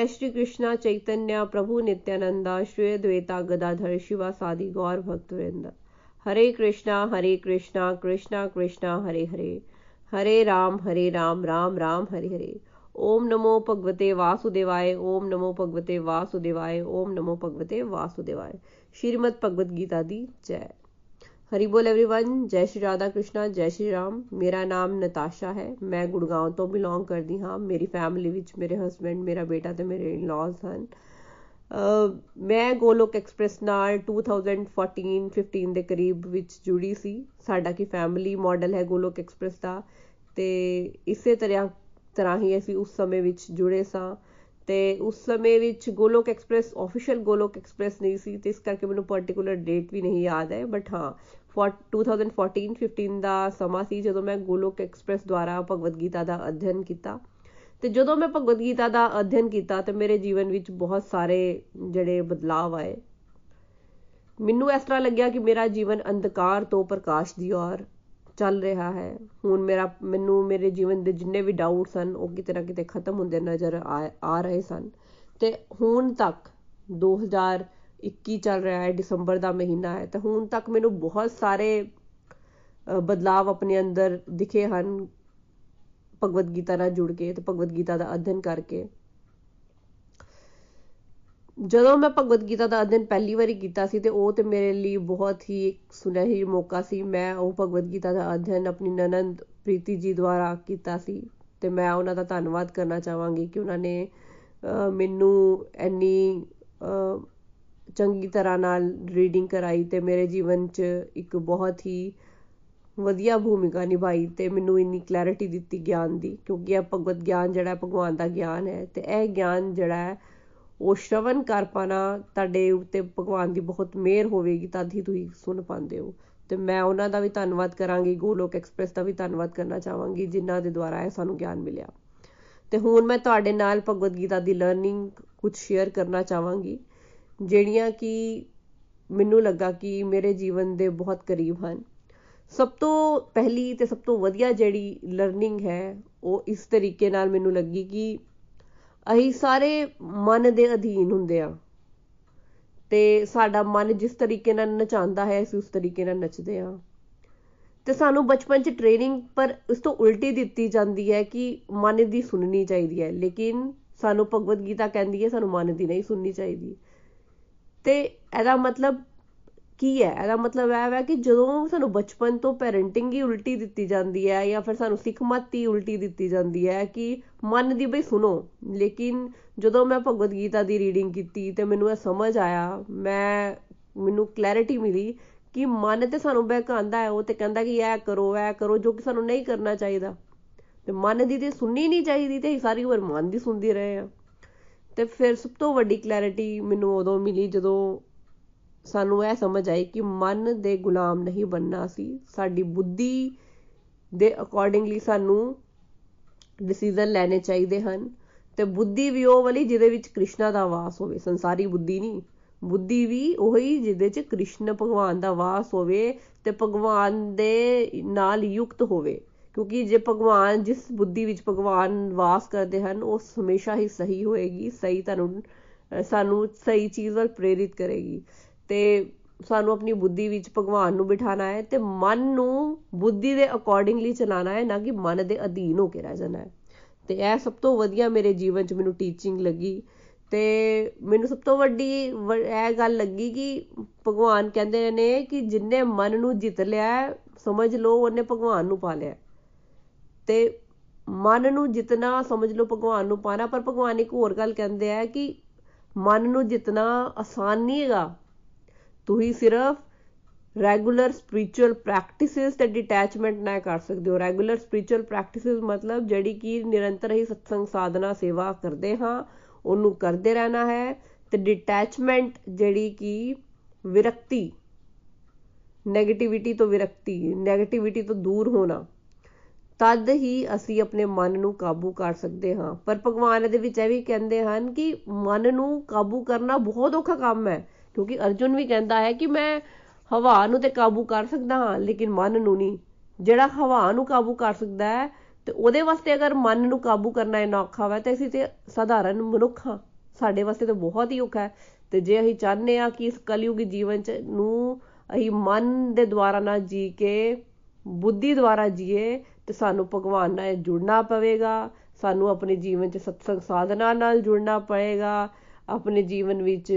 जय श्री कृष्णा, चैतन्य, प्रभु नित्यानंदा श्री द्वेता, गदाधर, शिवा, सादि, गौर, भक्तवृंद। हरे कृष्णा हरे कृष्णा कृष्णा कृष्णा, हरे हरे। हरे राम हरे राम राम राम, हरे हरे। ओम नमो भगवते वासुदेवाय, ओम नमो भगवते वासुदेवाय, ओम नमो भगवते वासुदेवाय। श्रीमद भगवद गीता दी जय। ਹਰੀ ਬੋਲ एवरीवन ਜੈ ਸ਼੍ਰੀ ਰਾਧਾ ਕ੍ਰਿਸ਼ਨਾ, ਜੈ ਸ਼੍ਰੀ ਰਾਮ। ਮੇਰਾ ਨਾਮ ਨਤਾਸ਼ਾ ਹੈ। ਮੈਂ ਗੁੜਗਾਉਂ ਤੋਂ ਬਿਲੋਂਗ ਕਰਦੀ ਹਾਂ। ਮੇਰੀ ਫੈਮਿਲੀ ਵਿੱਚ ਮੇਰੇ ਹਸਬੰਡ ਮੇਰਾ ਬੇਟਾ ਤੇ ਮੇਰੇ ਇਨ-ਲॉज ਹਨ। ਮੈਂ ਗੋਲੋਕ ਐਕਸਪ੍ਰੈਸ ਨਾਲ 2014-15 ਦੇ ਕਰੀਬ ਵਿੱਚ ਜੁੜੀ ਸੀ। ਸਾਡਾ ਕੀ ਫੈਮਿਲੀ ਮਾਡਲ ਹੈ ਗੋਲੋਕ ਐਕਸਪ੍ਰੈਸ ਦਾ। ਤੇ ਇਸੇ ਤਰ੍ਹਾਂ ਤਰ੍ਹਾਂ ਹੀ ਅਸੀਂ ਉਸ ਸਮੇਂ ਵਿੱਚ ਜੁੜੇ ਸਾਂ। ਤੇ ਉਸ ਸਮੇਂ ਵਿੱਚ Golok express official Golok express ਨਹੀਂ ਸੀ ਤੇ ਇਸ ਕਰਕੇ ਮੈਨੂੰ ਪਾਰਟਿਕੂਲਰ ਡੇਟ ਵੀ ਨਹੀਂ ਯਾਦ ਹੈ ਬਟ ਹਾਂ 2014-15 ਦਾ ਸਮਾਂ ਸੀ ਜਦੋਂ ਮੈਂ ਗੋਲੋਕ ਐਕਸਪ੍ਰੈਸ ਦੁਆਰਾ ਭਗਵਦ ਗੀਤਾ ਦਾ ਅਧਿਐਨ ਕੀਤਾ। ਤੇ ਜਦੋਂ ਮੈਂ ਭਗਵਦ ਗੀਤਾ ਦਾ ਅਧਿਐਨ ਕੀਤਾ ਤੇ ਮੇਰੇ ਜੀਵਨ ਵਿੱਚ ਬਹੁਤ ਸਾਰੇ ਜਿਹੜੇ ਬਦਲਾਅ ਆਏ। ਮੈਨੂੰ ਇਸ ਤਰ੍ਹਾਂ ਲੱਗਿਆ ਕਿ ਮੇਰਾ ਜੀਵਨ ਅੰਧਕਾਰ ਤੋਂ ਪ੍ਰਕਾਸ਼ ਦੀ ਔਰ ਚੱਲ ਰਿਹਾ ਹੈ। ਹੁਣ ਮੇਰਾ, ਮੈਨੂੰ ਮੇਰੇ ਜੀਵਨ ਦੇ ਜਿੰਨੇ ਵੀ ਡਾਊਟ ਸਨ, ਉਹ ਕਿਤੇ ਨਾ ਕਿਤੇ ਖਤਮ ਹੁੰਦੇ ਨਜ਼ਰ ਆ ਰਹੇ ਸਨ। ਤੇ ਹੁਣ ਤੱਕ 2021 ਚੱਲ ਰਿਹਾ ਹੈ, ਦਸੰਬਰ ਦਾ ਮਹੀਨਾ ਹੈ, ਤੇ ਹੁਣ ਤੱਕ ਮੈਨੂੰ ਬਹੁਤ ਸਾਰੇ ਬਦਲਾਅ ਆਪਣੇ ਅੰਦਰ ਦਿਖੇ ਹਨ ਭਗਵਦ ਗੀਤਾ ਨਾਲ ਜੁੜ ਕੇ ਤੇ ਭਗਵਦ ਗੀਤਾ ਦਾ ਅਧਿਐਨ ਕਰਕੇ। ਜਦੋਂ ਮੈਂ ਭਗਵਦ ਗੀਤਾ ਦਾ ਅਧਿਐਨ ਪਹਿਲੀ ਵਾਰੀ ਕੀਤਾ ਸੀ ਤੇ ਉਹ ਤੇ ਮੇਰੇ ਲਈ ਬਹੁਤ ਹੀ ਇੱਕ ਸੁਨਹਿਰੀ ਮੌਕਾ ਸੀ, ਮੈਂ ਉਹ ਭਗਵਦ ਗੀਤਾ ਦਾ ਅਧਿਐਨ ਆਪਣੀ ਨਨੰਦ ਪ੍ਰੀਤੀ ਜੀ ਦੁਆਰਾ ਕੀਤਾ ਸੀ ਤੇ ਮੈਂ ਉਹਨਾਂ ਦਾ ਧੰਨਵਾਦ ਕਰਨਾ ਚਾਹਾਂਗੀ ਕਿ ਉਹਨਾਂ ਨੇ ਮੈਨੂੰ ਇੰਨੀ ਚੰਗੀ ਤਰ੍ਹਾਂ ਨਾਲ ਰੀਡਿੰਗ ਕਰਾਈ ਤੇ ਮੇਰੇ ਜੀਵਨ 'ਚ ਇੱਕ ਬਹੁਤ ਹੀ ਵਧੀਆ ਭੂਮਿਕਾ ਨਿਭਾਈ ਤੇ ਮੈਨੂੰ ਇੰਨੀ ਕਲੈਰਿਟੀ ਦਿੱਤੀ ਗਿਆਨ ਦੀ, ਕਿਉਂਕਿ ਇਹ ਭਗਵਤ ਗਿਆਨ ਜਿਹੜਾ ਭਗਵਾਨ ਦਾ ਗਿਆਨ ਹੈ ਤੇ ਇਹ ਗਿਆਨ ਜਿਹੜਾ ਹੈ ਉਹ ਸ਼ਰਵਨ ਕਰ ਪਾਣਾ, ਤੁਹਾਡੇ ਉੱਤੇ ਭਗਵਾਨ ਦੀ ਬਹੁਤ ਮਿਹਰ ਹੋਵੇਗੀ, ਤਦ ਹੀ ਤੁਸੀਂ ਸੁਣ ਪਾਉਂਦੇ ਹੋ। ਤੇ ਮੈਂ ਉਹਨਾਂ ਦਾ ਵੀ ਧੰਨਵਾਦ ਕਰਾਂਗੀ, ਗੋਲੋਕ ਐਕਸਪ੍ਰੈਸ ਦਾ ਵੀ ਧੰਨਵਾਦ ਕਰਨਾ ਚਾਹਾਂਗੀ, ਜਿਨ੍ਹਾਂ ਦੇ ਦੁਆਰਾ ਇਹ ਸਾਨੂੰ ਗਿਆਨ ਮਿਲਿਆ। ਤੇ ਹੁਣ ਮੈਂ ਤੁਹਾਡੇ ਨਾਲ ਭਗਵਦ ਗੀਤਾ ਦੀ ਲਰਨਿੰਗ ਕੁਝ ਸ਼ੇਅਰ ਕਰਨਾ ਚਾਹਾਂਗੀ, ਜਿਹੜੀਆਂ ਕਿ ਮੈਨੂੰ ਲੱਗਾ ਕਿ ਮੇਰੇ ਜੀਵਨ ਦੇ ਬਹੁਤ ਕਰੀਬ ਹਨ। ਸਭ ਤੋਂ ਪਹਿਲੀ ਤੇ ਸਭ ਤੋਂ ਵਧੀਆ ਜਿਹੜੀ ਲਰਨਿੰਗ ਹੈ, ਉਹ ਇਸ ਤਰੀਕੇ ਨਾਲ ਮੈਨੂੰ ਲੱਗੀ ਕਿ ਅਸੀਂ ਸਾਰੇ ਮਨ ਦੇ ਅਧੀਨ ਹੁੰਦੇ ਆ ਤੇ ਸਾਡਾ ਮਨ ਜਿਸ ਤਰੀਕੇ ਨਾਲ ਨਚਾਉਂਦਾ ਹੈ, ਅਸੀਂ ਉਸ ਤਰੀਕੇ ਨਾਲ ਨੱਚਦੇ ਆ ਤੇ ਸਾਨੂੰ ਬਚਪਨ 'ਚ ਟ੍ਰੇਨਿੰਗ ਪਰ ਉਸ ਤੋਂ ਉਲਟੀ ਦਿੱਤੀ ਜਾਂਦੀ ਹੈ ਕਿ ਮਨ ਦੀ ਸੁਣਨੀ ਚਾਹੀਦੀ ਹੈ। ਲੇਕਿਨ ਸਾਨੂੰ ਭਗਵਦ ਗੀਤਾ ਕਹਿੰਦੀ ਹੈ, ਸਾਨੂੰ ਮਨ ਦੀ ਨਹੀਂ ਸੁਣਨੀ ਚਾਹੀਦੀ। ਤੇ ਇਹਦਾ ਮਤਲਬ ਕੀ ਹੈ? ਇਹਦਾ ਮਤਲਬ ਇਹ ਹੈ ਕਿ ਜਦੋਂ ਸਾਨੂੰ ਬਚਪਨ ਤੋਂ ਪੈਰੈਂਟਿੰਗ ਹੀ ਉਲਟੀ ਦਿੱਤੀ ਜਾਂਦੀ ਹੈ ਜਾਂ ਫਿਰ ਸਾਨੂੰ ਸਿੱਖ ਮੱਤ ਹੀ ਉਲਟੀ ਦਿੱਤੀ ਜਾਂਦੀ ਹੈ ਕਿ ਮਨ ਦੀ ਬਈ ਸੁਣੋ, ਲੇਕਿਨ ਜਦੋਂ ਮੈਂ ਭਗਵਦ ਗੀਤਾ ਦੀ ਰੀਡਿੰਗ ਕੀਤੀ ਤੇ ਮੈਨੂੰ ਇਹ ਸਮਝ ਆਇਆ, ਮੈਂ, ਮੈਨੂੰ ਕਲੈਰਿਟੀ ਮਿਲੀ ਕਿ ਮਨ ਤੇ ਸਾਨੂੰ ਬਹਿਕਾਉਂਦਾ ਹੈ, ਉਹ ਤੇ ਕਹਿੰਦਾ ਕਿ ਇਹ ਕਰੋ ਇਹ ਕਰੋ ਜੋ ਕਿ ਸਾਨੂੰ ਨਹੀਂ ਕਰਨਾ ਚਾਹੀਦਾ। ਤੇ ਮਨ ਦੀ ਤੇ ਸੁਣਨੀ ਨਹੀਂ ਚਾਹੀਦੀ ਤੇ ਸਾਰੀ ਉਮਰ ਮਨ ਦੀ ਸੁਣਦੀ ਰਹੇ ਆ ਤੇ ਫਿਰ ਸਭ ਤੋਂ ਵੱਡੀ ਕਲੈਰਿਟੀ ਮੈਨੂੰ ਉਦੋਂ ਮਿਲੀ ਜਦੋਂ ਸਾਨੂੰ ਇਹ ਸਮਝ ਆਈ ਕਿ ਮਨ ਦੇ ਗੁਲਾਮ ਨਹੀਂ ਬੰਨਣਾ ਸੀ। ਸਾਡੀ ਬੁੱਧੀ ਦੇ ਅਕੋਰਡਿੰਗਲੀ ਸਾਨੂੰ ਡਿਸੀਜਨ ਲੈਣੇ ਚਾਹੀਦੇ ਹਨ ਤੇ ਬੁੱਧੀ ਵੀ ਉਹ ਵਾਲੀ ਜਿਹਦੇ ਵਿੱਚ ਕ੍ਰਿਸ਼ਨਾ ਦਾ ਵਾਸ ਹੋਵੇ, ਸੰਸਾਰੀ ਬੁੱਧੀ ਨਹੀਂ। ਬੁੱਧੀ ਵੀ ਉਹੀ ਜਿਹਦੇ 'ਚ ਕ੍ਰਿਸ਼ਨ ਭਗਵਾਨ ਦਾ ਵਾਸ ਹੋਵੇ ਤੇ ਭਗਵਾਨ ਦੇ ਨਾਲ ਯੁਕਤ ਹੋਵੇ। ਕਿਉਂਕਿ ਜੇ ਭਗਵਾਨ, ਜਿਸ ਬੁੱਧੀ ਵਿੱਚ ਭਗਵਾਨ ਵਾਸ ਕਰਦੇ ਹਨ, ਉਹ ਹਮੇਸ਼ਾ ਹੀ ਸਹੀ ਹੋਏਗੀ, ਸਹੀ ਤੁਹਾਨੂੰ ਸਾਨੂੰ ਸਹੀ ਚੀਜ਼ ਵੱਲ ਪ੍ਰੇਰਿਤ ਕਰੇਗੀ। ਤੇ ਸਾਨੂੰ ਆਪਣੀ ਬੁੱਧੀ ਵਿੱਚ ਭਗਵਾਨ ਨੂੰ ਬਿਠਾਣਾ ਹੈ ਤੇ ਮਨ ਨੂੰ ਬੁੱਧੀ ਦੇ ਅਕੋਰਡਿੰਗਲੀ ਚਲਾਣਾ ਹੈ, ਨਾ ਕਿ ਮਨ ਦੇ ਅਧੀਨ ਹੋ ਕੇ ਰਹਿ ਜਾਣਾ ਹੈ। ਤੇ ਇਹ ਸਭ ਤੋਂ ਵਧੀਆ ਮੇਰੇ ਜੀਵਨ 'ਚ ਮੈਨੂੰ ਟੀਚਿੰਗ ਲੱਗੀ ਤੇ ਮੈਨੂੰ ਸਭ ਤੋਂ ਵੱਡੀ ਇਹ ਗੱਲ ਲੱਗੀ ਕਿ ਭਗਵਾਨ ਕਹਿੰਦੇ ਨੇ ਕਿ ਜਿੰਨੇ ਮਨ ਨੂੰ ਜਿੱਤ ਲਿਆ ਸਮਝ ਲਓ ਉਹਨੇ ਭਗਵਾਨ ਨੂੰ ਪਾ ਲਿਆ। ਤੇ ਮਨ ਨੂੰ ਜਿੱਤਣਾ, ਸਮਝ ਲਓ ਭਗਵਾਨ ਨੂੰ ਪਾਣਾ, ਪਰ ਭਗਵਾਨ ਇੱਕ ਹੋਰ ਗੱਲ ਕਹਿੰਦੇ ਆ ਕਿ ਮਨ ਨੂੰ ਜਿੱਤਣਾ ਆਸਾਨ ਨਹੀਂ ਹੈਗਾ। ਤੁਸੀਂ ਸਿਰਫ ਰੈਗੂਲਰ ਸਪਿਰਚੁਅਲ ਪ੍ਰੈਕਟਿਸਿਸ ਤੇ ਡਿਟੈਚਮੈਂਟ ਨਾ ਕਰ ਸਕਦੇ ਹੋ। ਰੈਗੂਲਰ ਸਪਿਰਚੁਅਲ ਪ੍ਰੈਕਟਿਸਿਸ ਮਤਲਬ ਜਿਹੜੀ ਕਿ ਨਿਰੰਤਰ ਹੀ ਸਤਸੰਗ ਸਾਧਨਾ ਸੇਵਾ ਕਰਦੇ ਹਾਂ, ਉਹਨੂੰ ਕਰਦੇ ਰਹਿਣਾ ਹੈ ਤੇ ਡਿਟੈਚਮੈਂਟ ਜਿਹੜੀ ਕਿ ਵਿਰਕਤੀ ਨੈਗੇਟਿਵਿਟੀ ਤੋਂ ਵਿਰਕਤੀ ਨੈਗੇਟਿਵਿਟੀ ਤੋਂ ਦੂਰ ਹੋਣਾ, ਤਦ ਹੀ ਅਸੀਂ ਆਪਣੇ ਮਨ ਨੂੰ ਕਾਬੂ ਕਰ ਸਕਦੇ ਹਾਂ। ਪਰ ਭਗਵਾਨ ਦੇ ਵਿੱਚ ਇਹ ਵੀ ਕਹਿੰਦੇ ਹਨ ਕਿ ਮਨ ਨੂੰ ਕਾਬੂ ਕਰਨਾ ਬਹੁਤ ਔਖਾ ਕੰਮ ਹੈ। ਕਿਉਂਕਿ ਅਰਜੁਨ ਵੀ ਕਹਿੰਦਾ ਹੈ ਕਿ ਮੈਂ ਹਵਾ ਨੂੰ ਤੇ ਕਾਬੂ ਕਰ ਸਕਦਾ ਹਾਂ, ਲੇਕਿਨ ਮਨ ਨੂੰ ਨਹੀਂ। ਜਿਹੜਾ ਹਵਾ ਨੂੰ ਕਾਬੂ ਕਰ ਸਕਦਾ ਹੈ, ਤੇ ਉਹਦੇ ਵਾਸਤੇ ਅਗਰ ਮਨ ਨੂੰ ਕਾਬੂ ਕਰਨਾ ਇੰਨਾ ਔਖਾ ਹੋਵੇ ਤਾਂ ਅਸੀਂ ਤੇ ਸਧਾਰਨ ਮਨੁੱਖ ਹਾਂ। ਸਾਡੇ ਵਾਸਤੇ ਤਾਂ ਬਹੁਤ ਹੀ ਔਖਾ ਹੈ। ਤੇ ਜੇ ਅਸੀਂ ਚਾਹੁੰਦੇ ਆ ਕਿ ਇਸ ਕਲਯੁਗੀ ਜੀਵਨ ਚ ਨੂੰ ਅਸੀਂ ਮਨ ਦੇ ਦੁਆਰਾ ਨਾ ਜੀ ਕੇ, ਬੁੱਧੀ ਦੁਆਰਾ ਜੀਏ, ਤੇ ਸਾਨੂੰ ਭਗਵਾਨ ਨਾਲ ਜੁੜਨਾ ਪਵੇਗਾ, ਸਾਨੂੰ ਆਪਣੇ ਜੀਵਨ 'ਚ ਸਤਸੰਗ ਸਾਧਨਾ ਨਾਲ ਜੁੜਨਾ ਪਏਗਾ ਆਪਣੇ ਜੀਵਨ ਵਿੱਚ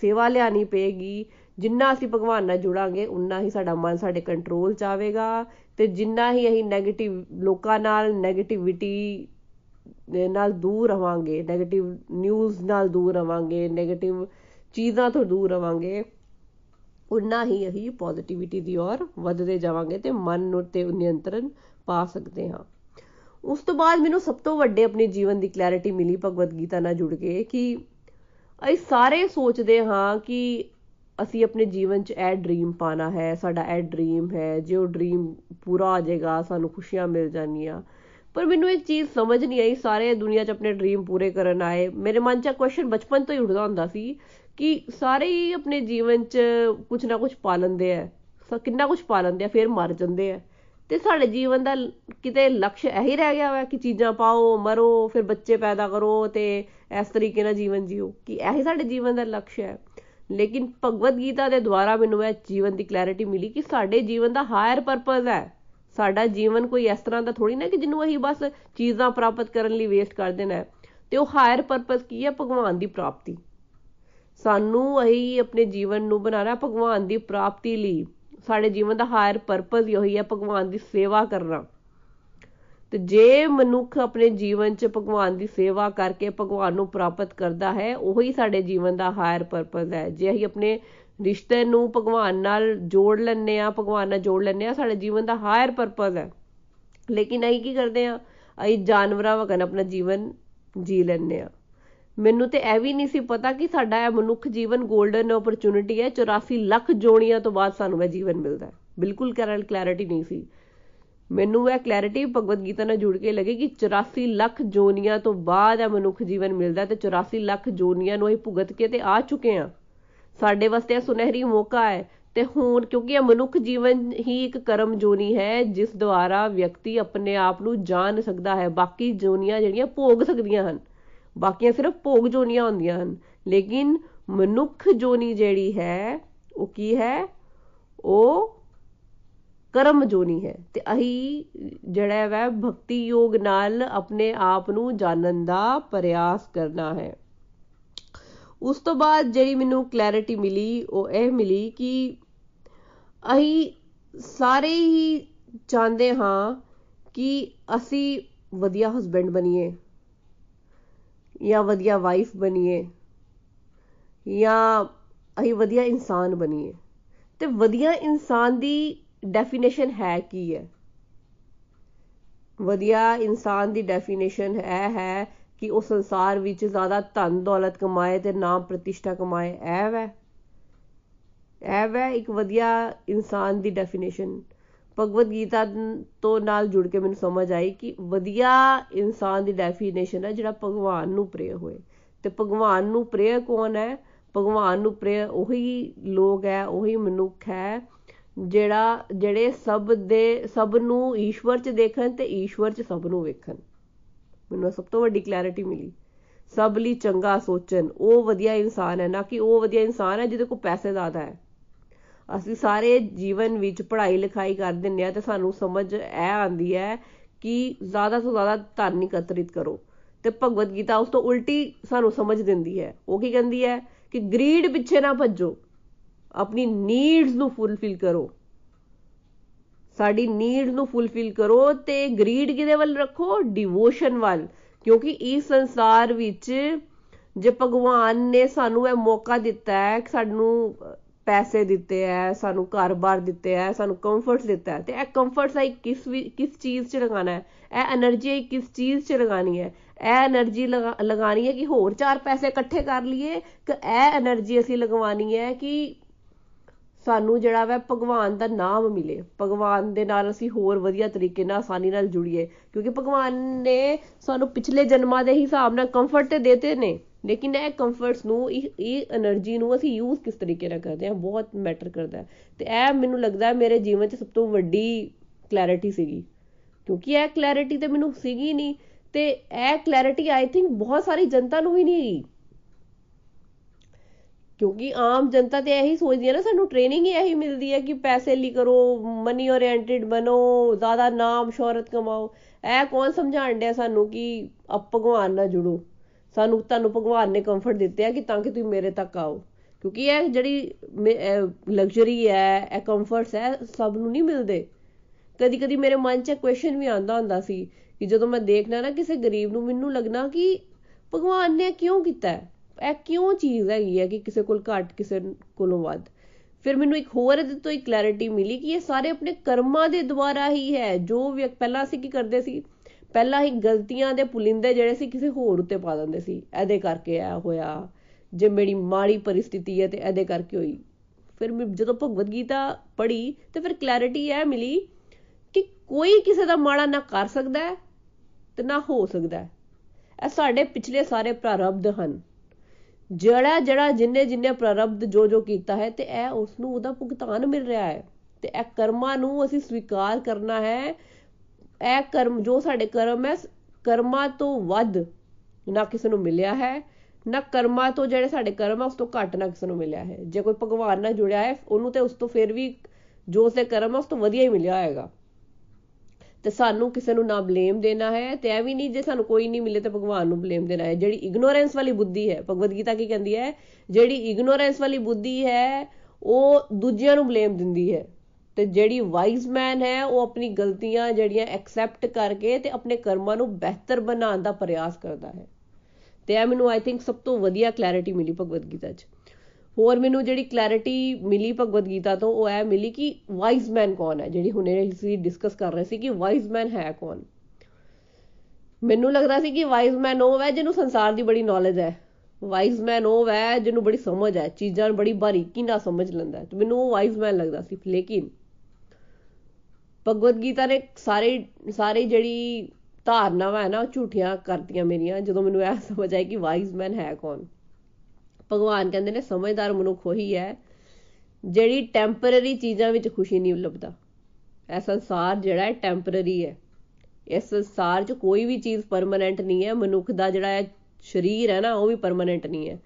ਸੇਵਾ ਲਿਆਣੀ ਪਏਗੀ। ਜਿੰਨਾ ਅਸੀਂ ਭਗਵਾਨ ਨਾਲ ਜੁੜਾਂਗੇ ਉਨਾ ਹੀ ਸਾਡਾ ਮਨ ਸਾਡੇ ਕੰਟਰੋਲ 'ਚ ਆਵੇਗਾ। ਅਤੇ ਜਿੰਨਾ ਹੀ ਅਸੀਂ ਨੈਗੇਟਿਵ ਲੋਕਾਂ ਨਾਲ ਨੈਗੇਟਿਵਿਟੀ ਨਾਲ ਦੂਰ ਰਹਾਂਗੇ ਨੈਗੇਟਿਵ ਨਿਊਜ਼ ਨਾਲ ਦੂਰ ਰਹਾਂਗੇ ਨੈਗੇਟਿਵ ਚੀਜ਼ਾਂ ਤੋਂ ਦੂਰ ਰਹਾਂਗੇ ਉਨਾ ਹੀ ਅਸੀਂ ਪੋਜ਼ਿਟਿਵਿਟੀ ਦੀ ਔਰ ਵੱਧਦੇ ਜਾਵਾਂਗੇ ਤੇ ਮਨ ਨੂੰ ਤੇ ਨਿਯੰਤਰਣ ਪਾ ਸਕਦੇ ਹਾਂ। ਉਸ ਤੋਂ ਬਾਅਦ ਮੈਨੂੰ ਸਭ ਤੋਂ ਵੱਡੇ ਆਪਣੇ ਜੀਵਨ ਦੀ ਕਲੈਰਿਟੀ ਮਿਲੀ ਭਗਵਦ ਗੀਤਾ ਨਾਲ ਜੁੜ ਕੇ ਕਿ ਅਸੀਂ ਸਾਰੇ ਸੋਚਦੇ ਹਾਂ ਕਿ ਅਸੀਂ ਆਪਣੇ ਜੀਵਨ 'ਚ ਇਹ ਡ੍ਰੀਮ ਪਾਣਾ ਹੈ, ਸਾਡਾ ਇਹ ਡ੍ਰੀਮ ਹੈ, ਜੇ ਉਹ ਡ੍ਰੀਮ ਪੂਰਾ ਹੋ ਜਾਏਗਾ, ਸਾਨੂੰ ਖੁਸ਼ੀਆਂ ਮਿਲ ਜਾਣੀਆਂ। ਪਰ ਮੈਨੂੰ ਇੱਕ ਚੀਜ਼ ਸਮਝ ਨਹੀਂ ਆਈ, ਸਾਰੇ ਦੁਨੀਆ 'ਚ ਆਪਣੇ ਡ੍ਰੀਮ ਪੂਰੇ ਕਰਨ ਆਏ। ਮੇਰੇ ਮਨ 'ਚ ਕੁਐਸਚਨ ਬਚਪਨ ਤੋਂ ਹੀ ਉੱਠਦਾ ਹੁੰਦਾ ਸੀ ਕਿ ਸਾਰੇ ਹੀ ਆਪਣੇ ਜੀਵਨ 'ਚ ਕੁਝ ਨਾ ਕੁਝ ਪਾ ਲੈਂਦੇ ਆ। ਕਿੰਨਾ ਕੁਝ ਪਾ ਲੈਂਦੇ ਆ, ਫਿਰ ਮਰ ਜਾਂਦੇ ਆ। ਤੇ ਸਾਡੇ ਜੀਵਨ ਦਾ ਕਿਤੇ ਲਕਸ਼ ਇਹੀ ਰਹਿ ਗਿਆ ਹੋਇਆ ਕਿ ਚੀਜ਼ਾਂ ਪਾਓ, ਮਰੋ, ਫਿਰ ਬੱਚੇ ਪੈਦਾ ਕਰੋ ਤੇ ਇਸ ਤਰੀਕੇ ਨਾਲ ਜੀਵਨ ਜੀਓ, ਕਿ ਇਹੀ ਸਾਡੇ ਜੀਵਨ ਦਾ ਲਕਸ਼ ਹੈ। ਲੇਕਿਨ ਭਗਵਦ ਗੀਤਾ ਦੇ ਦੁਆਰਾ ਮੈਨੂੰ ਇਹ ਜੀਵਨ ਦੀ ਕਲੈਰਿਟੀ ਮਿਲੀ ਕਿ ਸਾਡੇ ਜੀਵਨ ਦਾ ਹਾਇਰ ਪਰਪਸ ਹੈ। ਸਾਡਾ ਜੀਵਨ ਕੋਈ ਇਸ ਤਰ੍ਹਾਂ ਦਾ ਥੋੜੀ ਨਾ ਕਿ ਜਿਹਨੂੰ ਅਸੀਂ ਬਸ ਚੀਜ਼ਾਂ ਪ੍ਰਾਪਤ ਕਰਨ ਲਈ ਵੇਸਟ ਕਰ ਦੇਣਾ ਤੇ ਉਹ ਹਾਇਰ ਪਰਪਸ ਕੀ ਹੈ? ਭਗਵਾਨ ਦੀ ਪ੍ਰਾਪਤੀ। ਸਾਨੂੰ ਅਸੀਂ ਆਪਣੇ ਜੀਵਨ ਨੂੰ ਬਣਾਣਾ ਭਗਵਾਨ ਦੀ ਪ੍ਰਾਪਤੀ ਲਈ। ਸਾਡੇ ਜੀਵਨ ਦਾ ਹਾਇਰ ਪਰਪਸ ਹੀ ਹੈ, ਭਗਵਾਨ ਦੀ ਸੇਵਾ ਕਰਨਾ। ਤੇ ਜੇ ਮਨੁੱਖ ਆਪਣੇ ਜੀਵਨ 'ਚ ਭਗਵਾਨ ਦੀ ਸੇਵਾ ਕਰਕੇ ਭਗਵਾਨ ਨੂੰ ਪ੍ਰਾਪਤ ਕਰਦਾ ਹੈ, ਉਹੀ ਸਾਡੇ ਜੀਵਨ ਦਾ ਹਾਇਰ ਪਰਪਸ ਹੈ। ਜੇ ਅਸੀਂ ਆਪਣੇ ਰਿਸ਼ਤੇ ਨੂੰ ਭਗਵਾਨ ਨਾਲ ਜੋੜ ਲੈਂਦੇ ਆ ਭਗਵਾਨ ਨਾਲ ਜੋੜ ਲੈਂਦੇ ਆ ਸਾਡੇ ਜੀਵਨ ਦਾ ਹਾਇਰ ਪਰਪਸ ਹੈ। ਲੇਕਿਨ ਅਸੀਂ ਕੀ ਕਰਦੇ ਆ ਅਸੀਂ ਜਾਨਵਰਾਂ ਵਗਨ ਆਪਣਾ ਜੀਵਨ ਜੀ ਲੈਂਦੇ ਆ ਮੈਨੂੰ ਤੇ ਇਹ ਵੀ ਨਹੀਂ ਸੀ ਪਤਾ ਕਿ ਸਾਡਾ ਇਹ ਮਨੁੱਖ ਜੀਵਨ 골ਡਨ ਓਪਰਚੁਨਿਟੀ ਹੈ। 84 ਲੱਖ ਜੋੜੀਆਂ ਤੋਂ ਬਾਅਦ ਸਾਨੂੰ ਇਹ ਜੀਵਨ ਮਿਲਦਾ ਹੈ। ਬਿਲਕੁਲ ਕਲੈਰਿਟੀ ਨਹੀਂ ਸੀ। ਮੈਨੂੰ ਇਹ ਕਲੈਰਿਟੀ ਭਗਵਦ ਗੀਤਾ ਨਾਲ ਜੁੜ ਕੇ ਲੱਗੇ ਕਿ 84 ਲੱਖ ਜੋਨੀਆਂ ਤੋਂ ਬਾਅਦ ਇਹ ਮਨੁੱਖ ਜੀਵਨ ਮਿਲਦਾ ਤੇ 84 ਲੱਖ ਜੋਨੀਆਂ ਨੂੰ ਅਸੀਂ ਭੁਗਤ ਕੇ ਤੇ ਆ ਚੁੱਕੇ ਆ ਸਾਡੇ ਵਾਸਤੇ ਇਹ ਸੁਨਹਿਰੀ ਮੌਕਾ ਹੈ ਤੇ ਹੁਣ ਕਿਉਂਕਿ ਇਹ ਮਨੁੱਖ ਜੀਵਨ ਹੀ ਇੱਕ ਕਰਮ ਜੋਨੀ ਹੈ, ਜਿਸ ਦੁਆਰਾ ਵਿਅਕਤੀ ਆਪਣੇ ਆਪ ਨੂੰ ਜਾਣ ਸਕਦਾ ਹੈ। ਬਾਕੀ ਜੋਨੀਆਂ ਜਿਹੜੀਆਂ ਭੋਗ ਸਕਦੀਆਂ ਹਨ, ਬਾਕੀਆਂ ਸਿਰਫ ਭੋਗ ਜੋਨੀਆਂ ਹੁੰਦੀਆਂ ਹਨ। ਲੇਕਿਨ ਮਨੁੱਖ ਜੋਨੀ ਜਿਹੜੀ ਹੈ, ਉਹ ਕੀ ਹੈ? ਉਹ ਕਰਮ ਜੋਨੀ ਹੈ। ਤੇ ਅਹੀ ਜਿਹੜਾ ਹੈ ਭਗਤੀ ਯੋਗ ਨਾਲ ਆਪਣੇ ਆਪ ਨੂੰ ਜਾਣਨ ਦਾ ਪ੍ਰਯਾਸ ਕਰਨਾ ਹੈ। ਉਸ ਤੋਂ ਬਾਅਦ ਜਿਹੜੀ ਮੈਨੂੰ ਕਲੈਰਿਟੀ ਮਿਲੀ, ਉਹ ਇਹ ਮਿਲੀ ਕਿ ਅਹੀ ਸਾਰੇ ਹੀ ਚਾਹੁੰਦੇ ਹਾਂ ਕਿ ਅਸੀਂ ਵਧੀਆ ਹਸਬੰਡ ਬਣੀਏ ਜਾਂ ਵਧੀਆ ਵਾਈਫ ਬਣੀਏ ਜਾਂ ਅਸੀਂ ਵਧੀਆ ਇਨਸਾਨ ਬਣੀਏ। ਤੇ ਵਧੀਆ ਇਨਸਾਨ ਦੀ ਡੈਫੀਨੇਸ਼ਨ ਹੈ ਕੀ ਹੈ? ਵਧੀਆ ਇਨਸਾਨ ਦੀ ਡੈਫੀਨੇਸ਼ਨ ਹੈ ਹੈ ਕਿ ਉਹ ਸੰਸਾਰ ਵਿੱਚ ਜ਼ਿਆਦਾ ਧਨ ਦੌਲਤ ਕਮਾਏ ਤੇ ਨਾਮ ਪ੍ਰਤਿਸ਼ਠਾ ਕਮਾਏ, ਇਹ ਵੈ। ਇਹ ਵੈ ਇੱਕ ਵਧੀਆ ਇਨਸਾਨ ਦੀ ਡੈਫੀਨੇਸ਼ਨ ਭਗਵਦ ਗੀਤਾ ਤੋਂ ਨਾਲ ਜੁੜ ਕੇ ਮੈਨੂੰ ਸਮਝ ਆਈ ਕਿ ਵਧੀਆ ਇਨਸਾਨ ਦੀ ਡੈਫੀਨੇਸ਼ਨ ਹੈ ਜਿਹੜਾ ਭਗਵਾਨ ਨੂੰ ਪ੍ਰਿਯ ਹੋਏ। ਤੇ ਭਗਵਾਨ ਨੂੰ ਪ੍ਰਿਯ ਕੌਣ ਹੈ? ਭਗਵਾਨ ਨੂੰ ਪ੍ਰਿਯ ਉਹੀ ਲੋਕ ਹੈ, ਉਹੀ ਮਨੁੱਖ ਹੈ। ਜਿਹੜਾ, ਜਿਹੜੇ ਸਭ ਦੇ, ਸਭ ਨੂੰ ਈਸ਼ਵਰ 'ਚ ਦੇਖਣ ਤੇ ਈਸ਼ਵਰ 'ਚ ਸਭ ਨੂੰ ਵੇਖਣ। ਮੈਨੂੰ ਸਭ ਤੋਂ ਵੱਡੀ ਕਲੈਰਿਟੀ ਮਿਲੀ। ਸਭ ਲਈ ਚੰਗਾ ਸੋਚਣ। ਉਹ ਵਧੀਆ ਇਨਸਾਨ ਹੈ। ਨਾ ਕਿ ਉਹ ਵਧੀਆ ਇਨਸਾਨ ਹੈ ਜਿਹਦੇ ਕੋਲ ਪੈਸੇ ਜ਼ਿਆਦਾ ਹੈ। ਅਸੀਂ ਸਾਰੇ ਜੀਵਨ ਵਿੱਚ ਪੜ੍ਹਾਈ ਲਿਖਾਈ ਕਰ ਦਿੰਦੇ ਆ ਤੇ ਸਾਨੂੰ ਸਮਝ ਇਹ ਆਂਦੀ ਹੈ ਕਿ ਜ਼ਿਆਦਾ ਤੋਂ ਜ਼ਿਆਦਾ ਧਨ ਇਕੱਤਰਿਤ ਕਰੋ। ਤੇ ਭਗਵਦ ਗੀਤਾ ਉਸ ਤੋਂ ਉਲਟੀ ਸਾਨੂੰ ਸਮਝ ਦਿੰਦੀ ਹੈ। ਉਹ ਕੀ ਕਹਿੰਦੀ ਹੈ ਕਿ ਗਰੀਡ ਪਿੱਛੇ ਨਾ ਭੱਜੋ। ਆਪਣੀ ਨੀਡਸ ਨੂੰ ਫੁੱਲਫਿਲ ਕਰੋ। ਸਾਡੀ ਨੀਡ ਨੂੰ ਫੁੱਲਫਿਲ ਕਰੋ ਤੇ ਗਰੀਡ ਕਿਦੇ ਵੱਲ ਰੱਖੋ? ਡਿਵੋਸ਼ਨ ਵੱਲ। ਕਿਉਂਕਿ ਇਸ ਸੰਸਾਰ ਵਿੱਚ ਜੇ ਭਗਵਾਨ ਨੇ ਸਾਨੂੰ ਇਹ ਮੌਕਾ ਦਿੱਤਾ ਹੈ ਕਿ ਸਾਨੂੰ ਪੈਸੇ ਦਿੱਤੇ ਐ ਸਾਨੂੰ ਘਰ-ਬਾਰ ਦਿੱਤੇ ਐ ਸਾਨੂੰ ਕੰਫਰਟਸ ਦਿੱਤਾ ਹੈ, ਤੇ ਇਹ ਕੰਫਰਟਸ ਆਈ ਕਿਸ ਵੀ ਕਿਸ ਚੀਜ਼ 'ਚ ਲਗਾਣਾ ਹੈ? ਇਹ એનર્ਜੀ ਕਿਸ ਚੀਜ਼ 'ਚ ਲਗਾਣੀ ਹੈ? ਇਹ એનર્ਜੀ ਲਗਾਣੀ ਹੈ ਕਿ ਹੋਰ ਚਾਰ ਪੈਸੇ ਇਕੱਠੇ ਕਰ ਲਈਏ ਕਿ ਇਹ એનર્ਜੀ ਅਸੀਂ ਲਗਵਾਣੀ ਹੈ ਕਿ ਸਾਨੂੰ ਜਿਹੜਾ ਵੈ ਭਗਵਾਨ ਦਾ ਨਾਮ ਮਿਲੇ। ਭਗਵਾਨ ਦੇ ਨਾਲ ਅਸੀਂ ਹੋਰ ਵਧੀਆ ਤਰੀਕੇ ਨਾਲ ਆਸਾਨੀ ਨਾਲ ਜੁੜੀਏ। ਕਿਉਂਕਿ ਭਗਵਾਨ ਨੇ ਸਾਨੂੰ ਪਿਛਲੇ ਜਨਮਾਂ ਦੇ ਹਿਸਾਬ ਨਾਲ ਕੰਫਰਟ ਤੇ ਦੇਤੇ ਨੇ। ਲੇਕਿਨ ਇਹ ਕੰਫਰਟਸ ਨੂੰ, ਇਹ ਇਹ એનર્ਜੀ ਨੂੰ ਅਸੀਂ ਯੂਜ਼ ਕਿਸ ਤਰੀਕੇ ਨਾਲ ਕਰਦੇ ਹਾਂ? ਬਹੁਤ ਮੈਟਰ ਕਰਦਾ ਤੇ ਇਹ ਮੈਨੂੰ ਲੱਗਦਾ ਮੇਰੇ ਜੀਵਨ 'ਚ ਸਭ ਤੋਂ ਵੱਡੀ ਕਲੈਰਿਟੀ ਸੀਗੀ। ਕਿਉਂਕਿ ਇਹ ਕਲੈਰਿਟੀ ਤੇ ਮੈਨੂੰ ਸੀਗੀ ਨਹੀਂ। ਤੇ ਇਹ ਕਲੈਰਿਟੀ ਆਈ ਥਿੰਕ ਬਹੁਤ ਸਾਰੀ ਜਨਤਾ ਨੂੰ ਵੀ ਨਹੀਂ ਹੈਗੀ। ਕਿਉਂਕਿ ਆਮ ਜਨਤਾ ਤੇ ਇਹੀ ਸੋਚਦੀ ਹੈ ਨਾ, ਸਾਨੂੰ ਟ੍ਰੇਨਿੰਗ ਹੀ ਇਹੀ ਮਿਲਦੀ ਹੈ ਕਿ ਪੈਸੇ ਲਈ ਕਰੋ ਮਨੀ ਓਰੀਐਂਟਡ ਬਣੋ, ਜ਼ਿਆਦਾ ਨਾਮ, ਸ਼ੋਹਰਤ ਕਮਾਓ। ਇਹ ਕੌਣ ਸਮਝਾਣ ਡਿਆ ਸਾਨੂੰ ਕਿ ਅਪ ਭਗਵਾਨ ਨਾਲ ਜੁੜੋ? ਸਾਨੂੰ ਤੁਹਾਨੂੰ ਭਗਵਾਨ ਨੇ ਕੰਫਰਟ ਦਿੱਤੇ ਆ ਕਿ ਤਾਂ ਕਿ ਤੁਸੀਂ ਮੇਰੇ ਤੱਕ ਆਓ। ਕਿਉਂਕਿ ਇਹ ਜਿਹੜੀ ਲਗਜ਼ਰੀ ਹੈ, ਇਹ ਕੰਫਰਟਸ ਹੈ, ਸਭ ਨੂੰ ਨਹੀਂ ਮਿਲਦੇ। ਕਦੀ ਕਦੀ ਮੇਰੇ ਮਨ 'ਚ ਕੁਐਸਚਨ ਵੀ ਆਉਂਦਾ ਹੁੰਦਾ ਸੀ ਕਿ ਜਦੋਂ ਮੈਂ ਦੇਖਣਾ ਨਾ ਕਿਸੇ ਗਰੀਬ ਨੂੰ, ਮੈਨੂੰ ਲੱਗਣਾ ਕਿ ਭਗਵਾਨ ਨੇ ਕਿਉਂ ਕੀਤਾ ਹੈ? ਇਹ ਕਿਉਂ ਚੀਜ਼ ਹੈਗੀ ਹੈ ਕਿ ਕਿਸੇ ਕੋਲ ਘੱਟ, ਕਿਸੇ ਕੋਲੋਂ ਵੱਧ? ਫਿਰ ਮੈਨੂੰ ਇੱਕ ਹੋਰ ਇਹਦੇ ਤੋਂ ਇੱਕ ਕਲੈਰਿਟੀ ਮਿਲੀ ਕਿ ਇਹ ਸਾਰੇ ਆਪਣੇ ਕਰਮਾਂ ਦੇ ਦੁਆਰਾ ਹੀ ਹੈ। ਜੋ ਵੀ ਪਹਿਲਾਂ ਅਸੀਂ ਕੀ ਕਰਦੇ ਸੀ? ਪਹਿਲਾਂ ਹੀ ਗਲਤੀਆਂ ਦੇ ਪੁਲਿੰਦੇ ਜਿਹੜੇ ਸੀ, ਕਿਸੇ ਹੋਰ ਉੱਤੇ ਪਾ ਦਿੰਦੇ ਸੀ। ਇਹਦੇ ਕਰਕੇ ਆ ਹੋਇਆ। ਜੇ ਮੇਰੀ ਮਾੜੀ ਪਰਿਸਥਿਤੀ ਹੈ ਤੇ ਇਹਦੇ ਕਰਕੇ ਹੋਈ। ਫਿਰ ਮੈਂ ਜਦੋਂ ਭਗਵਦ ਗੀਤਾ ਪੜ੍ਹੀ ਤੇ ਫਿਰ ਕਲੈਰਿਟੀ ਇਹ ਮਿਲੀ ਕਿ ਕੋਈ ਕਿਸੇ ਦਾ ਮਾੜਾ ਨਾ ਕਰ ਸਕਦਾ ਹੈ ਤੇ ਨਾ ਹੋ ਸਕਦਾ ਹੈ। ਇਹ ਸਾਡੇ ਪਿਛਲੇ ਸਾਰੇ ਪ੍ਰਾਰਬਧ ਹਨ। ਜਿਹੜਾ ਜਿਹੜਾ ਜਿੰਨੇ ਜਿੰਨੇ ਪ੍ਰਾਰਬਧ ਜੋ ਜੋ ਕੀਤਾ ਹੈ ਤੇ ਇਹ ਉਸ ਨੂੰ ਉਹਦਾ ਭੁਗਤਾਨ ਮਿਲ ਰਿਹਾ ਹੈ। ਤੇ ਇਹ ਕਰਮਾਂ ਨੂੰ ਅਸੀਂ ਸਵੀਕਾਰ ਕਰਨਾ ਹੈ। ਇਹ ਕਰਮ ਜੋ ਸਾਡੇ ਕਰਮ ਹੈ, ਕਰਮਾਂ ਤੋਂ ਵੱਧ ਨਾ ਕਿਸੇ ਨੂੰ ਮਿਲਿਆ ਹੈ, ਨਾ ਕਰਮਾਂ ਤੋਂ ਜਿਹੜੇ ਸਾਡੇ ਕਰਮ ਹੈ ਉਸ ਤੋਂ ਘੱਟ ਨਾ ਕਿਸੇ ਨੂੰ ਮਿਲਿਆ ਹੈ। ਜੇ ਕੋਈ ਭਗਵਾਨ ਨਾਲ ਜੁੜਿਆ ਹੈ, ਉਹਨੂੰ ਤੇ ਉਸ ਤੋਂ ਫਿਰ ਵੀ ਜੋ ਉਸਦੇ ਕਰਮ ਹੈ ਉਸ ਤੋਂ ਵਧੀਆ ਹੀ ਮਿਲਿਆ ਹੋਏਗਾ। ਤੇ ਸਾਨੂੰ ਕਿਸੇ ਨੂੰ ਨਾ ਬਲੇਮ ਦੇਣਾ ਹੈ ਤੇ ਐ ਵੀ ਨਹੀਂ ਜੇ ਸਾਨੂੰ ਕੋਈ ਨਹੀਂ ਮਿਲੇ ਤੇ ਭਗਵਾਨ ਨੂੰ ਬਲੇਮ ਦੇਣਾ ਹੈ। ਜਿਹੜੀ ਇਗਨੋਰੈਂਸ ਵਾਲੀ ਬੁੱਧੀ ਹੈ, ਭਗਵਦ ਗੀਤਾ ਕੀ ਕਹਿੰਦੀ ਹੈ, ਜਿਹੜੀ ਇਗਨੋਰੈਂਸ ਵਾਲੀ ਬੁੱਧੀ ਹੈ, ਉਹ ਦੂਜਿਆਂ ਨੂੰ ਬਲੇਮ ਦਿੰਦੀ ਹੈ। ਤੇ ਜਿਹੜੀ ਵਾਈਜ਼ ਮੈਨ ਹੈ, ਉਹ ਆਪਣੀ ਗਲਤੀਆਂ ਜਿਹੜੀਆਂ ਐਕਸੈਪਟ ਕਰਕੇ ਤੇ ਆਪਣੇ ਕਰਮਾਂ ਨੂੰ ਬਿਹਤਰ ਬਣਾਉਣ ਦਾ ਪ੍ਰਯਾਸ ਕਰਦਾ ਹੈ। ਤੇ ਇਹ ਮੈਨੂੰ ਆਈ ਥਿੰਕ ਸਭ ਤੋਂ ਵਧੀਆ ਕਲੈਰਿਟੀ ਮਿਲੀ ਭਗਵਦ ਗੀਤਾ 'ਚ। ਹੋਰ ਮੈਨੂੰ ਜਿਹੜੀ ਕਲੈਰਿਟੀ ਮਿਲੀ ਭਗਵਦ ਗੀਤਾ ਤੋਂ, ਉਹ ਐ ਮਿਲੀ ਕਿ ਵਾਈਜ਼ ਮੈਨ ਕੌਣ ਹੈ? ਜਿਹੜੀ ਹੁਣੇ ਅਸੀਂ ਡਿਸਕਸ ਕਰ ਰਹੇ ਸੀ ਕਿ ਵਾਈਜ਼ ਮੈਨ ਹੈ ਕੌਣ? ਮੈਨੂੰ ਲੱਗਦਾ ਸੀ ਕਿ ਵਾਈਜ਼ ਮੈਨ ਉਹ ਹੈ ਜਿਹਨੂੰ ਸੰਸਾਰ ਦੀ ਬੜੀ ਨੌਲੇਜ ਹੈ। ਵਾਈਜ਼ ਮੈਨ ਉਹ ਹੈ ਜਿਹਨੂੰ ਬੜੀ ਸਮਝ ਹੈ, ਚੀਜ਼ਾਂ ਨੂੰ ਬੜੀ ਬਾਰੀਕੀ ਨਾਲ ਸਮਝ ਲੈਂਦਾ ਤੇ ਮੈਨੂੰ ਉਹ ਵਾਈਜ਼ ਮੈਨ ਲੱਗਦਾ ਸੀ। ਲੇਕਿਨ ਭਗਵਦ ਗੀਤਾ ਨੇ ਸਾਰੇ ਸਾਰੇ ਜਿਹੜੀ ਧਾਰਨਾਵਾਂ ਹੈ ਨਾ, ਉਹ ਝੂਠੀਆਂ ਕਰਤੀਆਂ ਮੇਰੀਆਂ, ਜਦੋਂ ਮੈਨੂੰ ਇਹ ਸਮਝ ਆਈ ਕਿ ਵਾਈਜ਼ ਮੈਨ ਹੈ ਕੌਣ। ਭਗਵਾਨ ਕਹਿੰਦੇ ਨੇ, ਸਮਝਦਾਰ ਮਨੁੱਖ ਉਹੀ ਹੈ, ਜਿਹੜੀ ਟੈਂਪਰੇਰੀ ਚੀਜ਼ਾਂ ਵਿੱਚ ਖੁਸ਼ੀ ਨਹੀਂ ਲੱਭਦਾ। ਇਹ ਸੰਸਾਰ ਜਿਹੜਾ ਹੈ ਟੈਂਪਰੇਰੀ ਹੈ। ਇਸ ਸੰਸਾਰ 'ਚ ਕੋਈ ਵੀ ਚੀਜ਼ ਪਰਮਨੈਂਟ ਨਹੀਂ ਹੈ, ਮਨੁੱਖ ਦਾ ਜਿਹੜਾ ਹੈ ਸਰੀਰ ਹੈ ਨਾ, ਉਹ ਵੀ ਪਰਮਨੈਂਟ ਨਹੀਂ ਹੈ।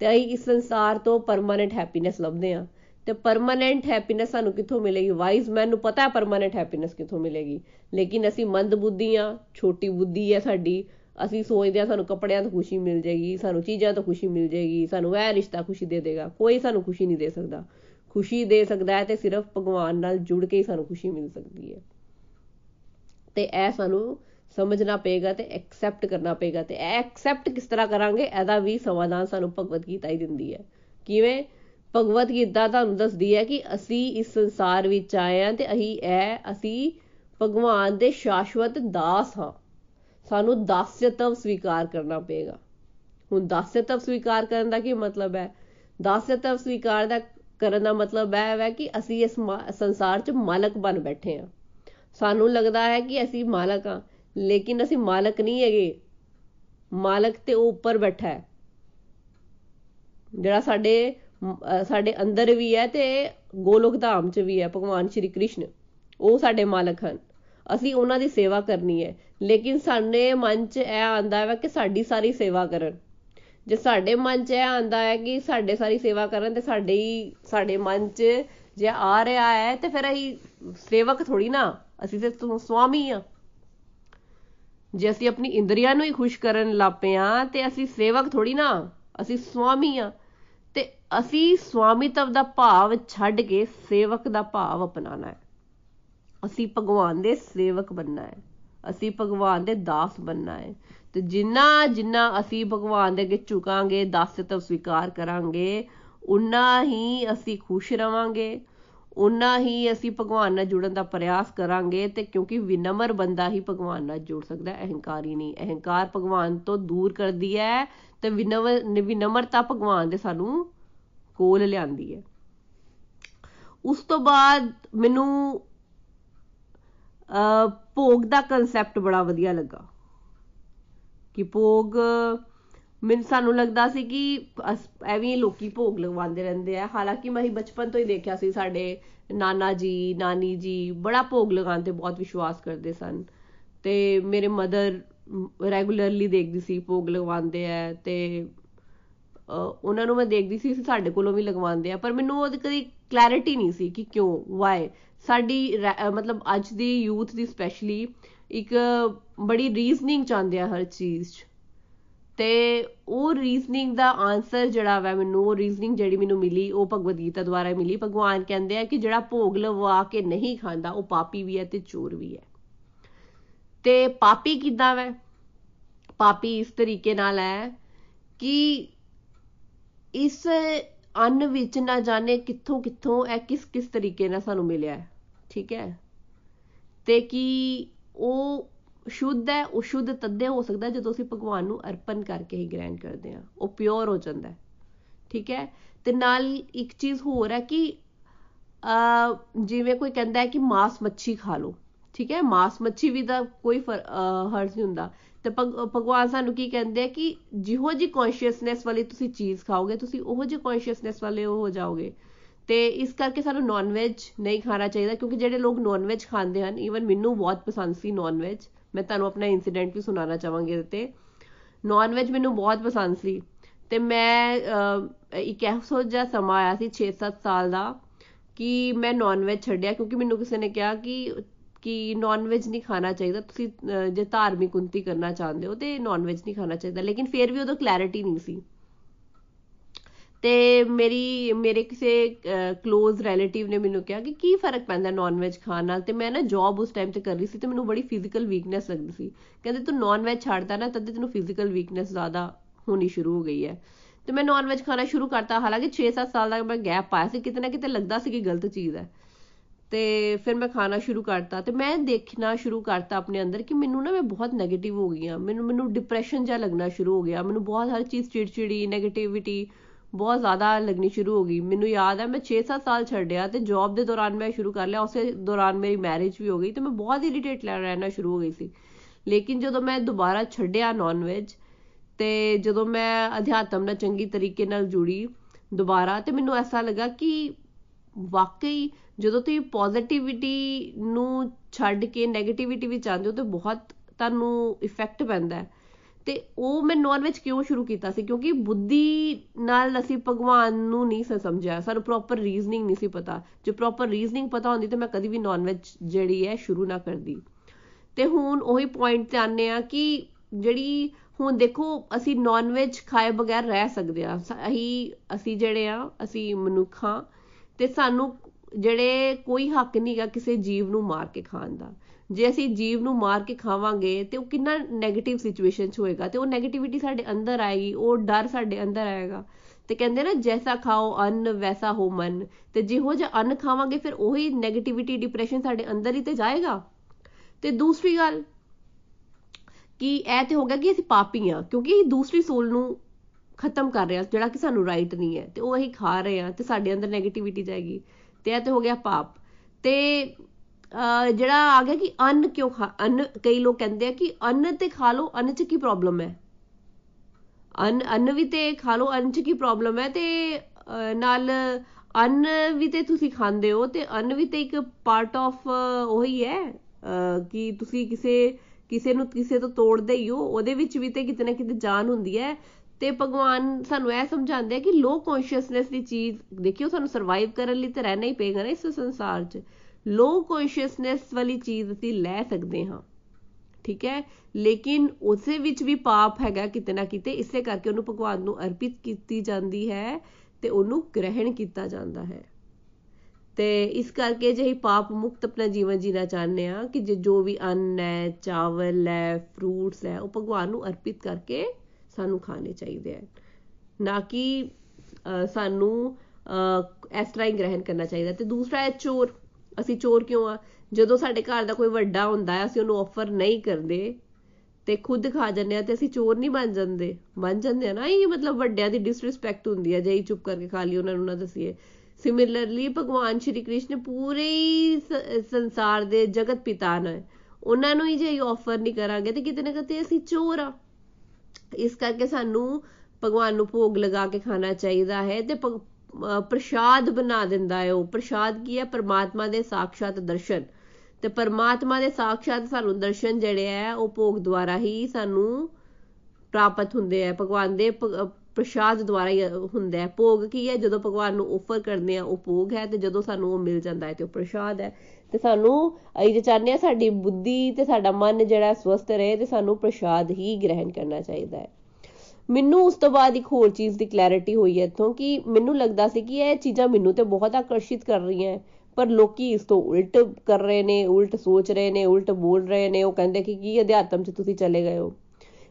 ਤੇ ਅਸੀਂ ਇਸ ਸੰਸਾਰ ਤੋਂ ਪਰਮਨੈਂਟ ਹੈਪੀਨੈਸ ਲੱਭਦੇ ਆ ਤੇ ਪਰਮਨੈਂਟ ਹੈਪੀਨੈਸ ਸਾਨੂੰ ਕਿੱਥੋਂ ਮਿਲੇਗੀ? ਵਾਈਜ਼ ਮੈਨ ਨੂੰ ਪਤਾ ਹੈ ਪਰਮਨੈਂਟ ਹੈਪੀਨੈਸ ਕਿੱਥੋਂ ਮਿਲੇਗੀ। ਲੇਕਿਨ ਅਸੀਂ ਮੰਦ ਬੁੱਧੀ ਆ ਛੋਟੀ ਬੁੱਧੀ ਹੈ ਸਾਡੀ ਅਸੀਂ ਸੋਚਦੇ ਆ ਸਾਨੂੰ ਕੱਪੜਿਆਂ ਤੋਂ ਖੁਸ਼ੀ ਮਿਲ ਜਾਏਗੀ, ਸਾਨੂੰ ਚੀਜ਼ਾਂ ਤੋਂ ਖੁਸ਼ੀ ਮਿਲ ਜਾਏਗੀ, ਸਾਨੂੰ ਇਹ ਰਿਸ਼ਤਾ ਖੁਸ਼ੀ ਦੇ ਦੇਗਾ। ਕੋਈ ਸਾਨੂੰ ਖੁਸ਼ੀ ਨਹੀਂ ਦੇ ਸਕਦਾ। ਖੁਸ਼ੀ ਦੇ ਸਕਦਾ ਹੈ ਤੇ ਸਿਰਫ ਭਗਵਾਨ ਨਾਲ ਜੁੜ ਕੇ ਹੀ ਸਾਨੂੰ ਖੁਸ਼ੀ ਮਿਲ ਸਕਦੀ ਹੈ। ਤੇ ਇਹ ਸਾਨੂੰ ਸਮਝਣਾ ਪਏਗਾ ਤੇ ਐਕਸੈਪਟ ਕਰਨਾ ਪਏਗਾ ਤੇ ਇਹ ਐਕਸੈਪਟ ਕਿਸ ਤਰ੍ਹਾਂ ਕਰਾਂਗੇ, ਇਹਦਾ ਵੀ ਸਮਾਧਾਨ ਸਾਨੂੰ ਭਗਵਤ ਗੀਤਾ ਹੀ ਦਿੰਦੀ ਹੈ। ਕਿਵੇਂ? ਭਗਵਤ ਗੀਤਾ ਤੁਹਾਨੂੰ ਦੱਸਦੀ ਹੈ ਕਿ ਅਸੀਂ ਇਸ ਸੰਸਾਰ ਵਿੱਚ ਆਏ ਹਾਂ ਤੇ ਅਸੀਂ ਇਹ, ਅਸੀਂ ਭਗਵਾਨ ਦੇ ਸ਼ਾਸ਼ਵਤ ਦਾਸ ਹਾਂ। ਸਾਨੂੰ ਦਾਸਯਤਵ ਸਵੀਕਾਰ ਕਰਨਾ ਪਏਗਾ। ਹੁਣ ਦਾਸਯਤਵ ਸਵੀਕਾਰ ਕਰਨ ਦਾ ਕੀ ਮਤਲਬ ਹੈ? ਦਾਸਯਤਵ ਸਵੀਕਾਰ ਦਾ ਕਰਨ ਦਾ ਮਤਲਬ ਇਹ ਹੈ ਕਿ ਅਸੀਂ ਇਸ ਸੰਸਾਰ 'ਚ ਮਾਲਕ ਬਣ ਬੈਠੇ ਹਾਂ। ਸਾਨੂੰ ਲੱਗਦਾ ਹੈ ਕਿ ਅਸੀਂ ਮਾਲਕ ਹਾਂ, ਲੇਕਿਨ ਅਸੀਂ ਮਾਲਕ ਨਹੀਂ ਹੈਗੇ। ਮਾਲਕ ਤੇ ਉਹ ਉੱਪਰ ਬੈਠਾ ਹੈ। ਜਿਹੜਾ ਸਾਡੇ ਸਾਡੇ ਅੰਦਰ ਵੀ ਹੈ ਤੇ ਗੋਲੋਕ ਧਾਮ 'ਚ ਵੀ ਹੈ, ਭਗਵਾਨ ਸ਼੍ਰੀ ਕ੍ਰਿਸ਼ਨ। ਉਹ ਸਾਡੇ ਮਾਲਕ ਹਨ। ਅਸੀਂ ਉਹਨਾਂ ਦੀ ਸੇਵਾ ਕਰਨੀ ਹੈ। ਲੇਕਿਨ ਸਾਡੇ ਮਨ 'ਚ ਇਹ ਆਂਦਾ ਹੈ ਕਿ ਸਾਡੀ ਸਾਰੀ ਸੇਵਾ ਕਰਨ। ਜੇ ਸਾਡੇ ਮਨ 'ਚ ਇਹ ਆਂਦਾ ਹੈ ਕਿ ਸਾਡੇ ਸਾਰੀ ਸੇਵਾ ਕਰਨ ਤੇ ਸਾਡੇ ਹੀ ਸਾਡੇ ਮਨ 'ਚ ਜੇ ਆ ਰਿਹਾ ਹੈ ਤੇ ਫਿਰ ਅਸੀਂ ਸੇਵਕ ਥੋੜੀ ਨਾ, ਅਸੀਂ ਤੇ ਸਵਾਮੀ ਆ। ਜੇ ਅਸੀਂ ਆਪਣੀ ਇੰਦਰੀਆਂ ਨੂੰ ਹੀ ਖੁਸ਼ ਕਰਨ ਲੱਪੇ ਆ ਤੇ ਅਸੀਂ ਸੇਵਕ ਥੋੜੀ ਨਾ, ਅਸੀਂ ਸਵਾਮੀ ਆ। ਤੇ ਅਸੀਂ ਸਵਾਮੀਤਵ ਦਾ ਭਾਵ ਛੱਡ ਕੇ ਸੇਵਕ ਦਾ ਭਾਵ ਅਪਣਾਣਾ ਹੈ। ਅਸੀਂ ਭਗਵਾਨ ਦੇ ਸੇਵਕ ਬੰਨਾ ਹੈ। ਅਸੀਂ ਭਗਵਾਨ ਦੇ ਦਾਸ ਬੰਨਾ ਹੈ। ਤੇ ਜਿੰਨਾ ਜਿੰਨਾ ਅਸੀਂ ਭਗਵਾਨ ਦੇ ਅੱਗੇ ਝੁਕਾਂਗੇ ਦਾਸਤਵ ਸਵੀਕਾਰ ਕਰਾਂਗੇ, ਉਨਾ ਹੀ ਅਸੀਂ ਖੁਸ਼ ਰਵਾਂਗੇ। ਉਨਾ ਹੀ ਅਸੀਂ ਭਗਵਾਨ ਨਾਲ ਜੁੜਨ ਦਾ ਪ੍ਰਯਾਸ ਕਰਾਂਗੇ ਤੇ ਕਿਉਂਕਿ ਵਿਨਮਰ ਬੰਦਾ ਹੀ ਭਗਵਾਨ ਨਾਲ ਜੁੜ ਸਕਦਾ ਹੈ। ਅਹੰਕਾਰੀ ਨਹੀਂ। ਅਹੰਕਾਰ ਭਗਵਾਨ ਤੋਂ ਦੂਰ ਕਰਦੀ ਹੈ ਤੇ ਵਿਨਮਰ ਵਿਨਮਰਤਾ ਭਗਵਾਨ ਦੇ ਸਾਨੂੰ ਕੋਲ ਲਿਆਂਦੀ ਹੈ। ਉਸ ਤੋਂ ਬਾਅਦ ਮੈਨੂੰ ਭੋਗ ਦਾ ਕਨਸੈਪਟ ਬੜਾ ਵਧੀਆ ਲੱਗਾ। ਕਿ ਭੋਗ, ਮੈਨੂੰ ਸਾਨੂੰ ਲੱਗਦਾ ਸੀ ਕਿ ਐਵੇਂ ਲੋਕੀ ਭੋਗ ਲਗਵਾਉਂਦੇ ਰਹਿੰਦੇ ਆ। ਹਾਲਾਂਕਿ ਮੈਂ ਹੀ ਬਚਪਨ ਤੋਂ ਹੀ ਦੇਖਿਆ ਸੀ, ਸਾਡੇ ਨਾਨਾ ਜੀ, ਨਾਨੀ ਜੀ ਬੜਾ ਭੋਗ ਲਗਾਉਣ ਤੇ ਬਹੁਤ ਵਿਸ਼ਵਾਸ ਕਰਦੇ ਸਨ। ਤੇ ਮੇਰੇ ਮਦਰ ਰੈਗੂਲਰਲੀ ਦੇਖਦੀ ਸੀ ਭੋਗ ਲਗਵਾਉਂਦੇ ਆ ਤੇ ਉਹਨਾਂ ਨੂੰ ਮੈਂ ਦੇਖਦੀ ਸੀ ਸਾਡੇ ਕੋਲੋਂ ਵੀ ਲਗਵਾਉਂਦੇ ਆ। ਪਰ ਮੈਨੂੰ ਉਹਦੀ ਕਦੀ ਕਲੈਰਿਟੀ ਨਹੀਂ ਸੀ ਕਿ ਕਿਉਂ ਵਾਈ ਸਾਡੀ ਮਤਲਬ ਅੱਜ ਦੀ ਯੂਥ ਦੀ ਸਪੈਸ਼ਲੀ ਇੱਕ ਬੜੀ ਰੀਜ਼ਨਿੰਗ ਚਾਹੁੰਦੇ ਆ ਹਰ ਚੀਜ਼ 'ਚ। ਤੇ ਉਹ ਰੀਜ਼ਨਿੰਗ ਦਾ ਆਨਸਰ ਜਿਹੜਾ ਵਾ ਮੈਨੂੰ, ਉਹ ਰੀਜ਼ਨਿੰਗ ਜਿਹੜੀ ਮੈਨੂੰ ਮਿਲੀ, ਉਹ ਭਗਵਦ ਗੀਤਾ ਦੁਆਰਾ ਮਿਲੀ। ਭਗਵਾਨ ਕਹਿੰਦੇ ਆ ਕਿ ਜਿਹੜਾ ਭੋਗ ਲਵਾ ਕੇ ਨਹੀਂ ਖਾਂਦਾ, ਉਹ ਪਾਪੀ ਵੀ ਹੈ ਤੇ ਚੋਰ ਵੀ ਹੈ। ਤੇ ਪਾਪੀ ਕਿੱਦਾਂ ਵੈ? ਪਾਪੀ ਇਸ ਤਰੀਕੇ ਨਾਲ ਹੈ ਕਿ ਇਸ ਅੰਨ ਵਿੱਚ ਨਾ ਜਾਣੇ ਕਿੱਥੋਂ ਕਿੱਥੋਂ ਇਹ ਕਿਸ ਕਿਸ ਤਰੀਕੇ ਨਾਲ ਸਾਨੂੰ ਮਿਲਿਆ ਹੈ, ਠੀਕ ਹੈ? ਤੇ ਕਿ ਉਹ ਸ਼ੁੱਧ ਹੈ, ਉਹ ਸ਼ੁੱਧ ਤੱਦੇ ਹੋ ਸਕਦਾ ਜਦੋਂ ਅਸੀਂ ਭਗਵਾਨ ਨੂੰ ਅਰਪਣ ਕਰਕੇ ਹੀ ਗ੍ਰਹਿਣ ਕਰਦੇ ਹਾਂ, ਉਹ ਪਿਓਰ ਹੋ ਜਾਂਦਾ ਹੈ, ਠੀਕ ਹੈ? ਤੇ ਨਾਲ ਇੱਕ ਚੀਜ਼ ਹੋਰ ਹੈ ਕਿ ਜਿਵੇਂ ਕੋਈ ਕਹਿੰਦਾ ਹੈ ਕਿ ਮਾਸ ਮੱਛੀ ਖਾ ਲਓ ਠੀਕ ਹੈ, ਮਾਸ ਮੱਛੀ ਵੀ ਦਾ ਕੋਈ ਹਰਜ ਨਹੀਂ ਹੁੰਦਾ। ਤੇ ਭਗਵਾਨ ਸਾਨੂੰ ਕੀ ਕਹਿੰਦੇ ਆ ਕਿ ਜਿਹੋ ਜੀ ਕੌਨਸ਼ੀਅਸਨੈਸ ਵਾਲੀ ਤੁਸੀਂ ਚੀਜ਼ ਖਾਓਗੇ, ਤੁਸੀਂ ਉਹੋ ਜਿਹੀ ਕੌਨਸ਼ੀਅਸਨੈਸ ਵਾਲੇ ਹੋ ਜਾਓਗੇ। ਤੇ ਇਸ ਕਰਕੇ ਸਾਨੂੰ ਨਾਨ ਵੈਜ ਨਹੀਂ ਖਾਣਾ ਚਾਹੀਦਾ, ਕਿਉਂਕਿ ਜਿਹੜੇ ਲੋਕ ਨਾਨ ਵੈਜ ਖਾਂਦੇ ਹਨ ਈਵਨ ਮੈਨੂੰ ਬਹੁਤ ਪਸੰਦ ਸੀ ਨਾਨ ਵੈਜ ਮੈਂ ਤੁਹਾਨੂੰ ਆਪਣਾ ਇਨਸੀਡੈਂਟ ਵੀ ਸੁਣਾਉਣਾ ਚਾਹਾਂਗੀ ਇਹਦੇ ਤੇ। ਨਾਨ ਵੈਜ ਮੈਨੂੰ ਬਹੁਤ ਪਸੰਦ ਸੀ। ਤੇ ਮੈਂ ਇੱਕ ਇਹੋ ਜਿਹਾ ਸਮਾਂ ਆਇਆ ਸੀ 6-7 ਸਾਲ ਦਾ, ਕਿ ਮੈਂ ਨਾਨ ਵੈਜ ਛੱਡਿਆ, ਕਿਉਂਕਿ ਮੈਨੂੰ ਕਿਸੇ ਨੇ ਕਿਹਾ ਕਿ ਕਿ ਨਾਨ ਵੈਜ ਨਹੀਂ ਖਾਣਾ ਚਾਹੀਦਾ, ਤੁਸੀਂ ਜੇ ਧਾਰਮਿਕ ਉਨਤੀ ਕਰਨਾ ਚਾਹੁੰਦੇ ਹੋ, ਤੇ ਨਾਨ ਵੈਜ ਨਹੀਂ ਖਾਣਾ ਚਾਹੀਦਾ। ਲੇਕਿਨ ਫਿਰ ਵੀ ਉਦੋਂ ਕਲੈਰਿਟੀ ਨਹੀਂ ਸੀ। ਤੇ ਮੇਰੀ, ਮੇਰੇ ਕਿਸੇ ক্লোਜ਼ ਰਿਲੇਟਿਵ ਨੇ ਮੈਨੂੰ ਕਿਹਾ ਕਿ ਕੀ ਫ਼ਰਕ ਪੈਂਦਾ ਨਾਨ ਵੈਜ ਖਾਣ ਨਾਲ? ਤੇ ਮੈਂ ਨਾ ਜੌਬ ਉਸ ਟਾਈਮ ਤੇ ਕਰ ਰਹੀ ਸੀ ਤੇ ਮੈਨੂੰ ਬੜੀ ਫਿਜ਼ੀਕਲ ਵੀਕਨੈਸ ਲੱਗਦੀ ਸੀ। ਕਹਿੰਦੇ, ਤੂੰ ਨਾਨ ਵੈਜ ਛੱਡਦਾ ਨਾ, ਤਦ ਤੈਨੂੰ ਫਿਜ਼ੀਕਲ ਵੀਕਨੈਸ ਜ਼ਿਆਦਾ ਹੋਣੀ ਸ਼ੁਰੂ ਹੋ ਗਈ ਹੈ। ਤੇ ਮੈਂ ਨਾਨ ਵੈਜ ਖਾਣਾ ਸ਼ੁਰੂ ਕਰਤਾ। ਹਾਲਾਂਕਿ 6-7 ਸਾਲ ਦਾ ਮੈਂ ਗੈਪ ਪਾਇਆ ਸੀ। ਕਿਤੇ ਨਾ ਕਿਤੇ ਲੱਗਦਾ ਸੀ ਕਿ ਗਲਤ ਚੀਜ਼ ਹੈ। ਤੇ ਫਿਰ ਮੈਂ ਖਾਣਾ ਸ਼ੁਰੂ ਕਰਤਾ ਤੇ ਮੈਂ ਦੇਖਣਾ ਸ਼ੁਰੂ ਕਰਤਾ ਆਪਣੇ ਅੰਦਰ ਕਿ ਮੈਨੂੰ ਨਾ ਮੈਂ ਬਹੁਤ 네ਗੇਟਿਵ ਹੋ ਗਈ ਆ ਮੈਨੂੰ ਮੈਨੂੰ ਡਿਪਰੈਸ਼ਨ ਜਿਹਾ ਲੱਗਣਾ ਸ਼ੁਰੂ ਹੋ ਗਿਆ। ਮੈਨੂੰ ਬਹੁਤ ਹਰ ਚੀਜ਼ ਚਿੜਚਿੜੀ 네ਗੇਟਿਵਿਟੀ ਬਹੁਤ ਜ਼ਿਆਦਾ ਲੱਗਣੀ ਸ਼ੁਰੂ ਹੋ ਗਈ। ਮੈਨੂੰ ਯਾਦ ਹੈ ਮੈਂ 6-7 ਸਾਲ ਛੱਡਿਆ ਤੇ ਜੌਬ ਦੇ ਦੌਰਾਨ ਮੈਂ ਸ਼ੁਰੂ ਕਰ ਲਿਆ। ਉਸੇ ਦੌਰਾਨ ਮੇਰੀ ਮੈਰਿਜ ਵੀ ਹੋ ਗਈ ਤੇ ਮੈਂ ਬਹੁਤ ਇਰੀਟੇਟ ਰਹਿਣਾ ਸ਼ੁਰੂ ਹੋ ਗਈ ਸੀ। ਲੇਕਿਨ ਜਦੋਂ ਮੈਂ ਦੁਬਾਰਾ ਛੱਡਿਆ ਨਾਨ ਵੈਜ ਤੇ ਜਦੋਂ ਮੈਂ ਅਧਿਆਤਮ ਨਾਲ ਚੰਗੀ ਤਰੀਕੇ ਨਾਲ ਜੁੜੀ ਦੁਬਾਰਾ ਤੇ ਮੈਨੂੰ ਐਸਾ ਲੱਗਾ ਕਿ ਵਾਕਈ ਜਦੋਂ ਤੁਸੀਂ ਪੋਜ਼ਿਟਿਵਿਟੀ ਨੂੰ ਛੱਡ ਕੇ 네ਗੇਟਿਵਿਟੀ ਵਿੱਚ ਆਉਂਦੇ ਹੋ ਤੇ ਬਹੁਤ ਤੁਹਾਨੂੰ ਇਫੈਕਟ ਪੈਂਦਾ ਹੈ। ਤੇ ਉਹ ਮੈਂ ਨਾਨ ਵੈਜ ਕਿਉਂ ਸ਼ੁਰੂ ਕੀਤਾ ਸੀ? ਕਿਉਂਕਿ ਬੁੱਧੀ ਨਾਲ ਅਸੀਂ ਭਗਵਾਨ ਨੂੰ ਨਹੀਂ ਸਮਝਿਆ। ਸਾਨੂੰ ਪ੍ਰੋਪਰ ਰੀਜ਼ਨਿੰਗ ਨਹੀਂ ਸੀ ਪਤਾ। ਜੇ ਪ੍ਰੋਪਰ ਰੀਜ਼ਨਿੰਗ ਪਤਾ ਹੁੰਦੀ ਤੇ ਮੈਂ ਕਦੀ ਵੀ ਨਾਨ ਵੈਜ ਜਿਹੜੀ ਹੈ ਸ਼ੁਰੂ ਨਾ ਕਰਦੀ। ਤੇ ਹੁਣ ਉਹੀ ਪੁਆਇੰਟ ਤੇ ਆਨੇ ਆ ਕਿ ਜਿਹੜੀ ਹੁਣ ਦੇਖੋ, ਅਸੀਂ ਨਾਨ ਵੈਜ ਖਾਏ ਬਗੈਰ ਰਹਿ ਸਕਦੇ ਆ ਅਸੀਂ ਅਸੀਂ ਜਿਹੜੇ ਆ ਅਸੀਂ ਮਨੁੱਖਾਂ ਤੇ ਸਾਨੂੰ ਜਿਹੜੇ ਕੋਈ ਹੱਕ ਨਹੀਂਗਾ ਕਿਸੇ ਜੀਵ ਨੂੰ ਮਾਰ ਕੇ ਖਾਣ ਦਾ। ਜੇ ਅਸੀਂ ਜੀਵ ਨੂੰ ਮਾਰ ਕੇ ਖਾਵਾਂਗੇ ਤੇ ਉਹ ਕਿੰਨਾ 네ਗੇਟਿਵ ਸਿਚੁਏਸ਼ਨ 'ਚ ਹੋਏਗਾ ਤੇ ਉਹ 네ਗੇਟਿਵਿਟੀ ਸਾਡੇ ਅੰਦਰ ਆਏਗੀ, ਉਹ ਡਰ ਸਾਡੇ ਅੰਦਰ ਆਏਗਾ। ਤੇ ਕਹਿੰਦੇ ਨਾ, ਜੈਸਾ ਖਾਓ ਅੰਨ, ਵੈਸਾ ਹੋ ਮਨ। ਤੇ ਜਿਹੋ ਜਿਹਾ ਅੰਨ ਖਾਵਾਂਗੇ, ਫਿਰ ਉਹੀ 네ਗੇਟਿਵਿਟੀ ਡਿਪਰੈਸ਼ਨ ਸਾਡੇ ਅੰਦਰ ਹੀ ਤੇ ਜਾਏਗਾ। ਤੇ ਦੂਸਰੀ ਗੱਲ ਕਿ ਇਹ ਤੇ ਹੋ ਗਿਆ ਕਿ ਅਸੀਂ ਪਾਪੀ ਆ ਕਿਉਂਕਿ ਦੂਸਰੀ ਸੋਲ ਨੂੰ ਖਤਮ ਕਰ ਰਿਹਾ, ਜਿਹੜਾ ਕਿ ਸਾਨੂੰ ਰਾਈਟ ਨਹੀਂ ਹੈ। ਤੇ ਉਹ ਅਸੀਂ ਖਾ ਰਹੇ ਆ ਤੇ ਸਾਡੇ ਅੰਦਰ 네ਗੇਟਿਵਿਟੀ ਜਾਏਗੀ। ਤੇ ਇਹ ਤੇ ਹੋ ਗਿਆ ਪਾਪ। ਤੇ ਜਿਹੜਾ ਆ ਗਿਆ ਕਿ ਅੰਨ ਕਿਉਂ ਖਾ, ਅੰਨ ਕਈ ਲੋਕ ਕਹਿੰਦੇ ਆ ਕਿ ਅੰਨ ਤੇ ਖਾ ਲਓ, ਅੰਨ 'ਚ ਕੀ ਪ੍ਰੋਬਲਮ ਹੈ? ਅੰਨ ਅੰਨ ਵੀ ਤੇ ਖਾ ਲਓ, ਅੰਨ 'ਚ ਕੀ ਪ੍ਰੋਬਲਮ ਹੈ? ਤੇ ਨਾਲ ਅੰਨ ਵੀ ਤੇ ਤੁਸੀਂ ਖਾਂਦੇ ਹੋ ਤੇ ਅੰਨ ਵੀ ਤੇ ਇੱਕ ਪਾਰਟ ਆਫ ਉਹੀ ਹੈ ਕਿ ਤੁਸੀਂ ਕਿਸੇ ਕਿਸੇ ਨੂੰ, ਕਿਸੇ ਤੋਂ ਤੋੜਦੇ ਹੀ ਹੋ, ਉਹਦੇ ਵਿੱਚ ਵੀ ਤੇ ਕਿਤੇ ਨਾ ਕਿਤੇ ਜਾਨ ਹੁੰਦੀ ਹੈ। ਤੇ ਭਗਵਾਨ ਸਾਨੂੰ ਇਹ ਸਮਝਾਉਂਦੇ ਆ ਕਿ ਲੋ ਕੌਨਸ਼ੀਅਸਨੈਸ ਦੀ ਚੀਜ਼, ਦੇਖਿਓ ਸਾਨੂੰ ਸਰਵਾਈਵ ਕਰਨ ਲਈ ਤੇ ਰਹਿਣਾ ਹੀ ਪਏਗਾ ਨਾ ਇਸ ਸੰਸਾਰ 'ਚ। ਲੋ ਕੌਨਸ਼ੀਅਸਨੈਸ ਵਾਲੀ ਚੀਜ਼ ਅਸੀਂ ਲੈ ਸਕਦੇ ਹਾਂ, ਠੀਕ ਹੈ? ਲੇਕਿਨ ਉਸੇ ਵਿੱਚ ਵੀ ਪਾਪ ਹੈਗਾ ਕਿਤੇ ਨਾ ਕਿਤੇ, ਇਸੇ ਕਰਕੇ ਉਹਨੂੰ ਭਗਵਾਨ ਨੂੰ ਅਰਪਿਤ ਕੀਤੀ ਜਾਂਦੀ ਹੈ ਤੇ ਉਹਨੂੰ ਗ੍ਰਹਿਣ ਕੀਤਾ ਜਾਂਦਾ ਹੈ। ਤੇ ਇਸ ਕਰਕੇ ਜੇ ਪਾਪ ਮੁਕਤ ਆਪਣਾ ਜੀਵਨ ਜੀਣਾ ਚਾਹੁੰਦੇ ਆ ਕਿ ਜੋ ਵੀ ਅੰਨ ਹੈ, ਚਾਵਲ ਹੈ ਫਰੂਟਸ ਹੈ, ਉਹ ਭਗਵਾਨ ਨੂੰ ਅਰਪਿਤ ਕਰਕੇ ਸਾਨੂੰ ਖਾਣੇ ਚਾਹੀਦੇ ਆ। ਨਾ ਕਿ ਸਾਨੂੰ ਇਸ ਤਰ੍ਹਾਂ ਹੀ ਗ੍ਰਹਿਣ ਕਰਨਾ ਚਾਹੀਦਾ। ਤੇ ਦੂਸਰਾ ਹੈ ਚੋਰ। ਅਸੀਂ ਚੋਰ ਕਿਉਂ ਆ? ਜਦੋਂ ਸਾਡੇ ਘਰ ਦਾ ਕੋਈ ਵੱਡਾ ਹੁੰਦਾ ਹੈ, ਅਸੀਂ ਉਹਨੂੰ ਆਫਰ ਨਹੀਂ ਕਰਦੇ ਤੇ ਖੁਦ ਖਾ ਜਾਂਦੇ ਆ ਤੇ ਅਸੀਂ ਚੋਰ ਨਹੀਂ ਬਣ ਜਾਂਦੇ। ਬਣ ਜਾਂਦੇ ਆ ਨਾ, ਇਹ ਮਤਲਬ ਵੱਡਿਆਂ ਦੀ ਡਿਸਰਿਸਪੈਕਟ ਹੁੰਦੀ ਹੈ ਜੇ ਹੀ ਚੁੱਪ ਕਰਕੇ ਖਾ ਲਈ ਉਹਨਾਂ ਨੂੰ ਨਾ ਦਸੀਏ। ਸਿਮਿਲਰਲੀ ਭਗਵਾਨ ਸ਼੍ਰੀ ਕ੍ਰਿਸ਼ਨ ਪੂਰੇ ਸੰਸਾਰ ਦੇ ਜਗਤ ਪਿਤਾ ਨੇ। ਉਹਨਾਂ ਨੂੰ ਹੀ ਜੇ ਆਫਰ ਨਹੀਂ ਕਰਾਂਗੇ, ਤੇ ਕਿਤੇ ਨਾ ਕਿਤੇ ਅਸੀਂ ਚੋਰ ਆ। ਇਸ ਕਰਕੇ ਸਾਨੂੰ ਭਗਵਾਨ ਨੂੰ ਭੋਗ ਲਗਾ ਕੇ ਖਾਣਾ ਚਾਹੀਦਾ ਹੈ ਤੇ ਪ੍ਰਸ਼ਾਦ ਬਣਾ ਦਿੰਦਾ ਹੈ ਉਹ। ਪ੍ਰਸ਼ਾਦ ਕੀ ਹੈ? ਪਰਮਾਤਮਾ ਦੇ ਸਾਖਸ਼ਾਤ ਦਰਸ਼ਨ। ਤੇ ਪਰਮਾਤਮਾ ਦੇ ਸਾਖਸ਼ਾਤ ਸਾਨੂੰ ਦਰਸ਼ਨ ਜਿਹੜੇ ਆ ਉਹ ਭੋਗ ਦੁਆਰਾ ਹੀ ਸਾਨੂੰ ਪ੍ਰਾਪਤ ਹੁੰਦੇ ਆ ਭਗਵਾਨ ਦੇ ਪ੍ਰਸ਼ਾਦ ਦੁਆਰਾ ਹੀ ਹੁੰਦਾ ਹੈ। ਭੋਗ ਕੀ ਹੈ? ਜਦੋਂ ਭਗਵਾਨ ਨੂੰ ਆਫਰ ਕਰਦੇ ਆ ਉਹ ਭੋਗ ਹੈ ਤੇ ਜਦੋਂ ਸਾਨੂੰ ਉਹ ਮਿਲ ਜਾਂਦਾ ਹੈ ਤੇ ਉਹ ਪ੍ਰਸ਼ਾਦ ਹੈ। ਤੇ ਸਾਨੂੰ, ਅਸੀਂ ਜੇ ਚਾਹੁੰਦੇ ਆ ਸਾਡੀ ਬੁੱਧੀ ਤੇ ਸਾਡਾ ਮਨ ਜਿਹੜਾ ਸਵਸਥ ਰਹੇ, ਤੇ ਸਾਨੂੰ ਪ੍ਰਸ਼ਾਦ ਹੀ ਗ੍ਰਹਿਣ ਕਰਨਾ ਚਾਹੀਦਾ ਹੈ। ਮੈਨੂੰ ਉਸ ਤੋਂ ਬਾਅਦ ਇੱਕ ਹੋਰ ਚੀਜ਼ ਦੀ ਕਲੈਰਿਟੀ ਹੋਈ ਹੈ ਇੱਥੋਂ ਕਿ ਮੈਨੂੰ ਲੱਗਦਾ ਸੀ ਕਿ ਇਹ ਚੀਜ਼ਾਂ ਮੈਨੂੰ ਤੇ ਬਹੁਤ ਆਕਰਸ਼ਿਤ ਕਰ ਰਹੀਆਂ ਪਰ ਲੋਕੀ ਇਸ ਤੋਂ ਉਲਟ ਕਰ ਰਹੇ ਨੇ, ਉਲਟ ਸੋਚ ਰਹੇ ਨੇ, ਉਲਟ ਬੋਲ ਰਹੇ ਨੇ, ਉਹ ਕਹਿੰਦੇ ਕਿ ਕੀ ਅਧਿਆਤਮ 'ਚ ਤੁਸੀਂ ਚਲੇ ਗਏ ਹੋ।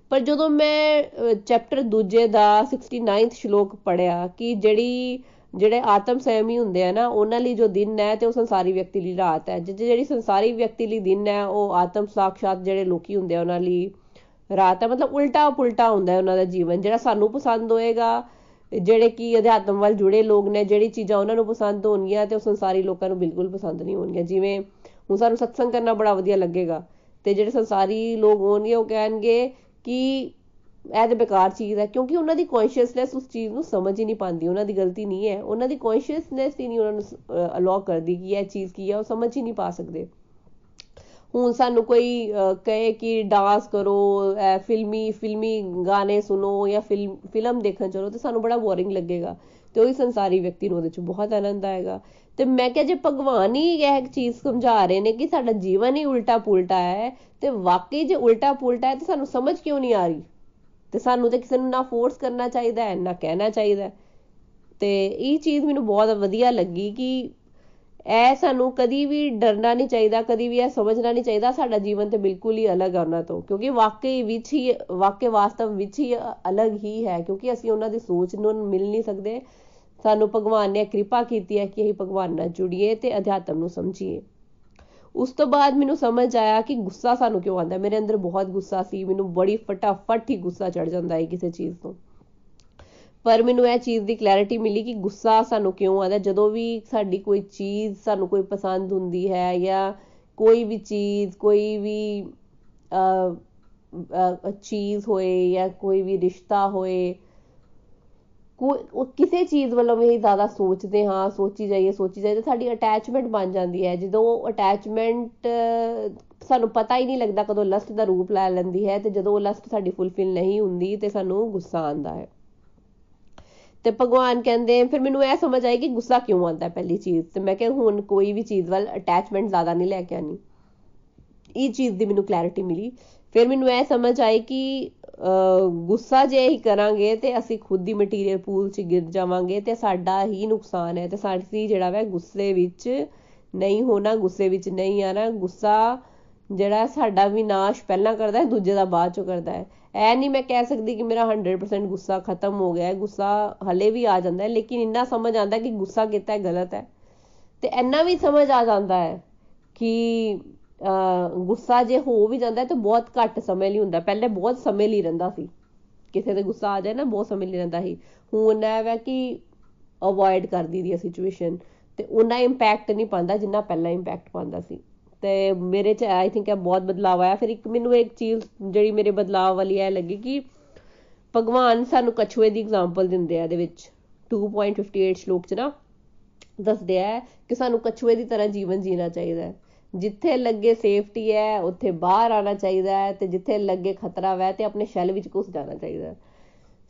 ਪਰ ਜਦੋਂ ਮੈਂ ਚੈਪਟਰ ਦੂਜੇ ਦਾ 69th ਸ਼ਲੋਕ ਪੜਿਆ ਕਿ ਜਿਹੜੀ ਜਿਹੜੇ ਆਤਮ ਸੰਯਮੀ ਹੁੰਦੇ ਆ ਨਾ, ਉਹਨਾਂ ਲਈ ਜੋ ਦਿਨ ਹੈ ਤੇ ਉਹ ਸੰਸਾਰੀ ਵਿਅਕਤੀ ਲਈ ਰਾਤ ਹੈ। ਜਿਹੜੀ ਸੰਸਾਰੀ ਵਿਅਕਤੀ ਲਈ ਦਿਨ ਹੈ, ਉਹ ਆਤਮ ਸਾਖਸ਼ਾਤ ਜਿਹੜੇ ਲੋਕੀ ਹੁੰਦੇ ਆ, ਉਹਨਾਂ ਲਈ ਰਾਤ ਹੈ। ਮਤਲਬ ਉਲਟਾ ਪੁਲਟਾ ਹੁੰਦਾ ਹੈ ਉਹਨਾਂ ਦਾ ਜੀਵਨ, ਜਿਹੜਾ ਸਾਨੂੰ ਪਸੰਦ ਹੋਏਗਾ, ਜਿਹੜੇ ਕੀ ਅਧਿਆਤਮ ਵੱਲ ਜੁੜੇ ਲੋਕ ਨੇ, ਜਿਹੜੀ ਚੀਜ਼ਾਂ ਉਹਨਾਂ ਨੂੰ ਪਸੰਦ ਹੋਣਗੀਆਂ ਤੇ ਉਹ ਸੰਸਾਰੀ ਲੋਕਾਂ ਨੂੰ ਬਿਲਕੁਲ ਪਸੰਦ ਨਹੀਂ ਹੋਣਗੀਆਂ। ਜਿਵੇਂ ਹੁਣ ਸਾਨੂੰ ਸਤਸੰਗ ਕਰਨਾ ਬੜਾ ਵਧੀਆ ਲੱਗੇਗਾ ਤੇ ਜਿਹੜੇ ਸੰਸਾਰੀ ਲੋਕ ਹੋਣਗੇ, ਉਹ ਕਹਿਣਗੇ ਕਿ ਇਹ ਤੇ ਬੇਕਾਰ ਚੀਜ਼ ਹੈ, ਕਿਉਂਕਿ ਉਹਨਾਂ ਦੀ ਕੌਨਸ਼ੀਅਸਨੈਸ ਉਸ ਚੀਜ਼ ਨੂੰ ਸਮਝ ਹੀ ਨਹੀਂ ਪਾਉਂਦੀ, ਉਹਨਾਂ ਦੀ ਗਲਤੀ ਨਹੀਂ ਹੈ। ਉਹਨਾਂ ਦੀ ਕੌਨਸ਼ੀਅਸਨੈਸ ਹੀ ਨਹੀਂ ਉਹਨਾਂ ਨੂੰ ਅਲਾਉ ਕਰਦੀ ਕਿ ਇਹ ਚੀਜ਼ ਕੀ ਹੈ, ਉਹ ਸਮਝ ਹੀ ਨਹੀਂ ਪਾ ਸਕਦੇ। ਹੁਣ ਸਾਨੂੰ ਕੋਈ ਕਹੇ ਕਿ ਡਾਂਸ ਕਰੋ ਫਿਲਮੀ ਫਿਲਮੀ ਗਾਣੇ ਸੁਣੋ ਜਾਂ ਫਿਲਮ ਫਿਲਮ ਦੇਖਣ ਚਲੋ, ਤੇ ਸਾਨੂੰ ਬੜਾ ਬੋਰਿੰਗ ਲੱਗੇਗਾ। ਤੇ ਉਹੀ ਸੰਸਾਰੀ ਵਿਅਕਤੀ ਨੂੰ ਉਹਦੇ ਚ ਬਹੁਤ ਆਨੰਦ ਆਏਗਾ। ਤੇ ਮੈਂ ਕਿਹਾ ਜੇ ਭਗਵਾਨ ਹੀ ਇਹ ਚੀਜ਼ ਸਮਝਾ ਰਹੇ ਨੇ ਕਿ ਸਾਡਾ ਜੀਵਨ ਹੀ ਉਲਟਾ ਪੁਲਟਾ ਹੈ, ਤੇ ਵਾਕਈ ਜੇ ਉਲਟਾ ਪੁਲਟਾ ਹੈ, ਤੇ ਸਾਨੂੰ ਸਮਝ ਕਿਉਂ ਨਹੀਂ ਆ ਰਹੀ? ਤੇ ਸਾਨੂੰ ਤੇ ਕਿਸੇ ਨੂੰ ਨਾ ਫੋਰਸ ਕਰਨਾ ਚਾਹੀਦਾ ਹੈ, ਨਾ ਕਹਿਣਾ ਚਾਹੀਦਾ ਤੇ ਇਹ ਚੀਜ਼ ਮੈਨੂੰ ਬਹੁਤ ਵਧੀਆ ਲੱਗੀ ਕਿ ਐ ਸਾਨੂੰ ਕਦੀ ਵੀ ਡਰਨਾ ਨਹੀਂ ਚਾਹੀਦਾ, ਕਦੀ ਵੀ ਇਹ ਸਮਝਣਾ ਨਹੀਂ ਚਾਹੀਦਾ, ਸਾਡਾ ਜੀਵਨ ਤੇ ਬਿਲਕੁਲ ਹੀ ਅਲੱਗ ਹੈ ਉਹਨਾਂ ਤੋਂ। ਕਿਉਂਕਿ ਵਾਕਈ ਵਿੱਚ ਹੀ, ਵਾਕਈ ਵਾਸਤਵ ਵਿੱਚ ਹੀ ਅਲੱਗ ਹੀ ਹੈ, ਕਿਉਂਕਿ ਅਸੀਂ ਉਹਨਾਂ ਦੀ ਸੋਚ ਨੂੰ ਮਿਲ ਨਹੀਂ ਸਕਦੇ। ਸਾਨੂੰ ਭਗਵਾਨ ਨੇ ਕਿਰਪਾ ਕੀਤੀ ਹੈ ਕਿ ਅਸੀਂ ਭਗਵਾਨ ਨਾਲ ਜੁੜੀਏ ਤੇ ਅਧਿਆਤਮ ਨੂੰ ਸਮਝੀਏ। ਉਸ ਤੋਂ ਬਾਅਦ ਮੈਨੂੰ ਸਮਝ ਆਇਆ ਕਿ ਗੁੱਸਾ ਸਾਨੂੰ ਕਿਉਂ ਆਉਂਦਾ ਮੇਰੇ ਅੰਦਰ ਬਹੁਤ ਗੁੱਸਾ ਸੀ, ਮੈਨੂੰ ਬੜੀ ਫਟਾਫਟ ਹੀ ਗੁੱਸਾ ਚੜ ਜਾਂਦਾ ਹੈ ਕਿਸੇ ਚੀਜ਼ ਤੋਂ। ਪਰ ਮੈਨੂੰ ਇਹ ਚੀਜ਼ ਦੀ ਕਲੈਰਿਟੀ ਮਿਲੀ ਕਿ ਗੁੱਸਾ ਸਾਨੂੰ ਕਿਉਂ ਆਉਂਦਾ ਜਦੋਂ ਵੀ ਸਾਡੀ ਕੋਈ ਚੀਜ਼ ਸਾਨੂੰ ਕੋਈ ਪਸੰਦ ਹੁੰਦੀ ਹੈ ਜਾਂ ਕੋਈ ਵੀ ਚੀਜ਼, ਕੋਈ ਵੀ ਚੀਜ਼ ਹੋਏ ਜਾਂ ਕੋਈ ਵੀ ਰਿਸ਼ਤਾ ਹੋਏ ਕੋਈ ਕਿਸੇ ਚੀਜ਼ ਵੱਲੋਂ ਵੀ ਜ਼ਿਆਦਾ ਸੋਚਦੇ ਹਾਂ, ਸੋਚੀ ਜਾਈਏ ਸੋਚੀ ਜਾਈਏ, ਤਾਂ ਸਾਡੀ ਅਟੈਚਮੈਂਟ ਬਣ ਜਾਂਦੀ ਹੈ। ਜਦੋਂ ਉਹ ਅਟੈਚਮੈਂਟ ਸਾਨੂੰ ਪਤਾ ਹੀ ਨਹੀਂ ਲੱਗਦਾ ਕਦੋਂ ਲਸਟ ਦਾ ਰੂਪ ਲੈ ਲੈਂਦੀ ਹੈ ਤੇ ਜਦੋਂ ਉਹ ਲਸਟ ਸਾਡੀ ਫੁੱਲਫਿਲ ਨਹੀਂ ਹੁੰਦੀ ਤੇ ਸਾਨੂੰ ਗੁੱਸਾ ਆਉਂਦਾ ਹੈ। ਤੇ ਭਗਵਾਨ ਕਹਿੰਦੇ, ਫਿਰ ਮੈਨੂੰ ਇਹ ਸਮਝ ਆਈ ਕਿ ਗੁੱਸਾ ਕਿਉਂ ਆਉਂਦਾ ਪਹਿਲੀ ਚੀਜ਼। ਤੇ ਮੈਂ ਕਿਹਾ, ਹੁਣ ਕੋਈ ਵੀ ਚੀਜ਼ ਵੱਲ ਅਟੈਚਮੈਂਟ ਜ਼ਿਆਦਾ ਨਹੀਂ ਲੈ ਕੇ ਆਣੀ ਇਹ ਚੀਜ਼ ਦੀ ਮੈਨੂੰ ਕਲੈਰਿਟੀ ਮਿਲੀ। ਫਿਰ ਮੈਨੂੰ ਇਹ ਸਮਝ ਆਈ ਕਿ ਗੁੱਸਾ ਜੇ ਹੀ ਕਰਾਂਗੇ ਤੇ ਅਸੀਂ ਖੁਦ ਹੀ ਮਟੀਰੀਅਲ ਪੂਲ 'ਚ ਗਿਰ ਜਾਵਾਂਗੇ ਤੇ ਸਾਡਾ ਹੀ ਨੁਕਸਾਨ ਹੈ ਤੇ ਸਾਡੀ ਜਿਹੜਾ ਵਾ ਗੁੱਸੇ ਵਿੱਚ ਨਹੀਂ ਹੋਣਾ, ਗੁੱਸੇ ਵਿੱਚ ਨਹੀਂ ਆਣਾ, ਗੁੱਸਾ ਜਿਹੜਾ ਸਾਡਾ ਵਿਨਾਸ਼ ਪਹਿਲਾਂ ਕਰਦਾ ਹੈ, ਦੂਜੇ ਦਾ ਬਾਅਦ ਚੋਂ ਕਰਦਾ ਹੈ। ਐ ਨਹੀਂ ਮੈਂ ਕਹਿ ਸਕਦੀ ਕਿ ਮੇਰਾ 100% ਗੁੱਸਾ ਖਤਮ ਹੋ ਗਿਆ ਹੈ, ਗੁੱਸਾ ਹਲੇ ਵੀ ਆ ਜਾਂਦਾ ਹੈ, ਲੇਕਿਨ ਇੰਨਾ ਸਮਝ ਆਉਂਦਾ ਕਿ ਗੁੱਸਾ ਕੀਤਾ ਹੈ, ਗਲਤ ਹੈ। ਤੇ ਇੰਨਾ ਵੀ ਸਮਝ ਆ ਜਾਂਦਾ ਹੈ ਕਿ ਗੁੱਸਾ ਜੇ ਹੋ ਵੀ ਜਾਂਦਾ ਤਾਂ ਬਹੁਤ ਘੱਟ ਸਮੇਂ ਲਈ ਹੁੰਦਾ। ਪਹਿਲੇ ਬਹੁਤ ਸਮੇਂ ਲਈ ਰਹਿੰਦਾ ਸੀ। ਕਿਸੇ ਤੇ ਗੁੱਸਾ ਆ ਜਾਏ ਨਾ, ਬਹੁਤ ਸਮੇਂ ਲਈ ਰਹਿੰਦਾ ਸੀ। ਹੁਣ ਇਹ ਹੈ ਕਿ ਅਵੋਇਡ ਕਰਦੀ ਦੀ ਸਿਚੁਏਸ਼ਨ ਤੇ ਉਹਨਾਂ ਇੰਪੈਕਟ ਨਹੀਂ ਪਾਉਂਦਾ ਜਿੰਨਾ ਪਹਿਲਾਂ ਇੰਪੈਕਟ ਪਾਉਂਦਾ ਸੀ। ਤੇ ਮੇਰੇ ਚ ਆਈ ਥਿੰਕ ਇਹ ਬਹੁਤ ਬਦਲਾਅ ਆਇਆ। ਫਿਰ ਇੱਕ ਮੈਨੂੰ ਇੱਕ ਚੀਜ਼ ਜਿਹੜੀ ਮੇਰੇ ਬਦਲਾਅ ਵਾਲੀ ਹੈ ਲੱਗੀ ਕਿ ਭਗਵਾਨ ਸਾਨੂੰ ਕਛੂਏ ਦੀ ਐਗਜ਼ਾਮਪਲ ਦਿੰਦੇ ਆ ਇਹਦੇ ਵਿੱਚ। 2.58 ਸ਼ਲੋਕ ਚ ਨਾ ਦੱਸਦੇ ਆ ਕਿ ਸਾਨੂੰ ਕਛੂਏ ਦੀ ਤਰ੍ਹਾਂ ਜੀਵਨ ਜੀਣਾ ਚਾਹੀਦਾ ਹੈ। ਜਿੱਥੇ ਲੱਗੇ ਸੇਫਟੀ ਹੈ, ਉੱਥੇ ਬਾਹਰ ਆਣਾ ਚਾਹੀਦਾ ਹੈ ਤੇ ਜਿੱਥੇ ਲੱਗੇ ਖਤਰਾ ਵੈ ਤੇ ਆਪਣੇ ਸ਼ੈਲ ਵਿੱਚ ਘੁਸ ਜਾਣਾ ਚਾਹੀਦਾ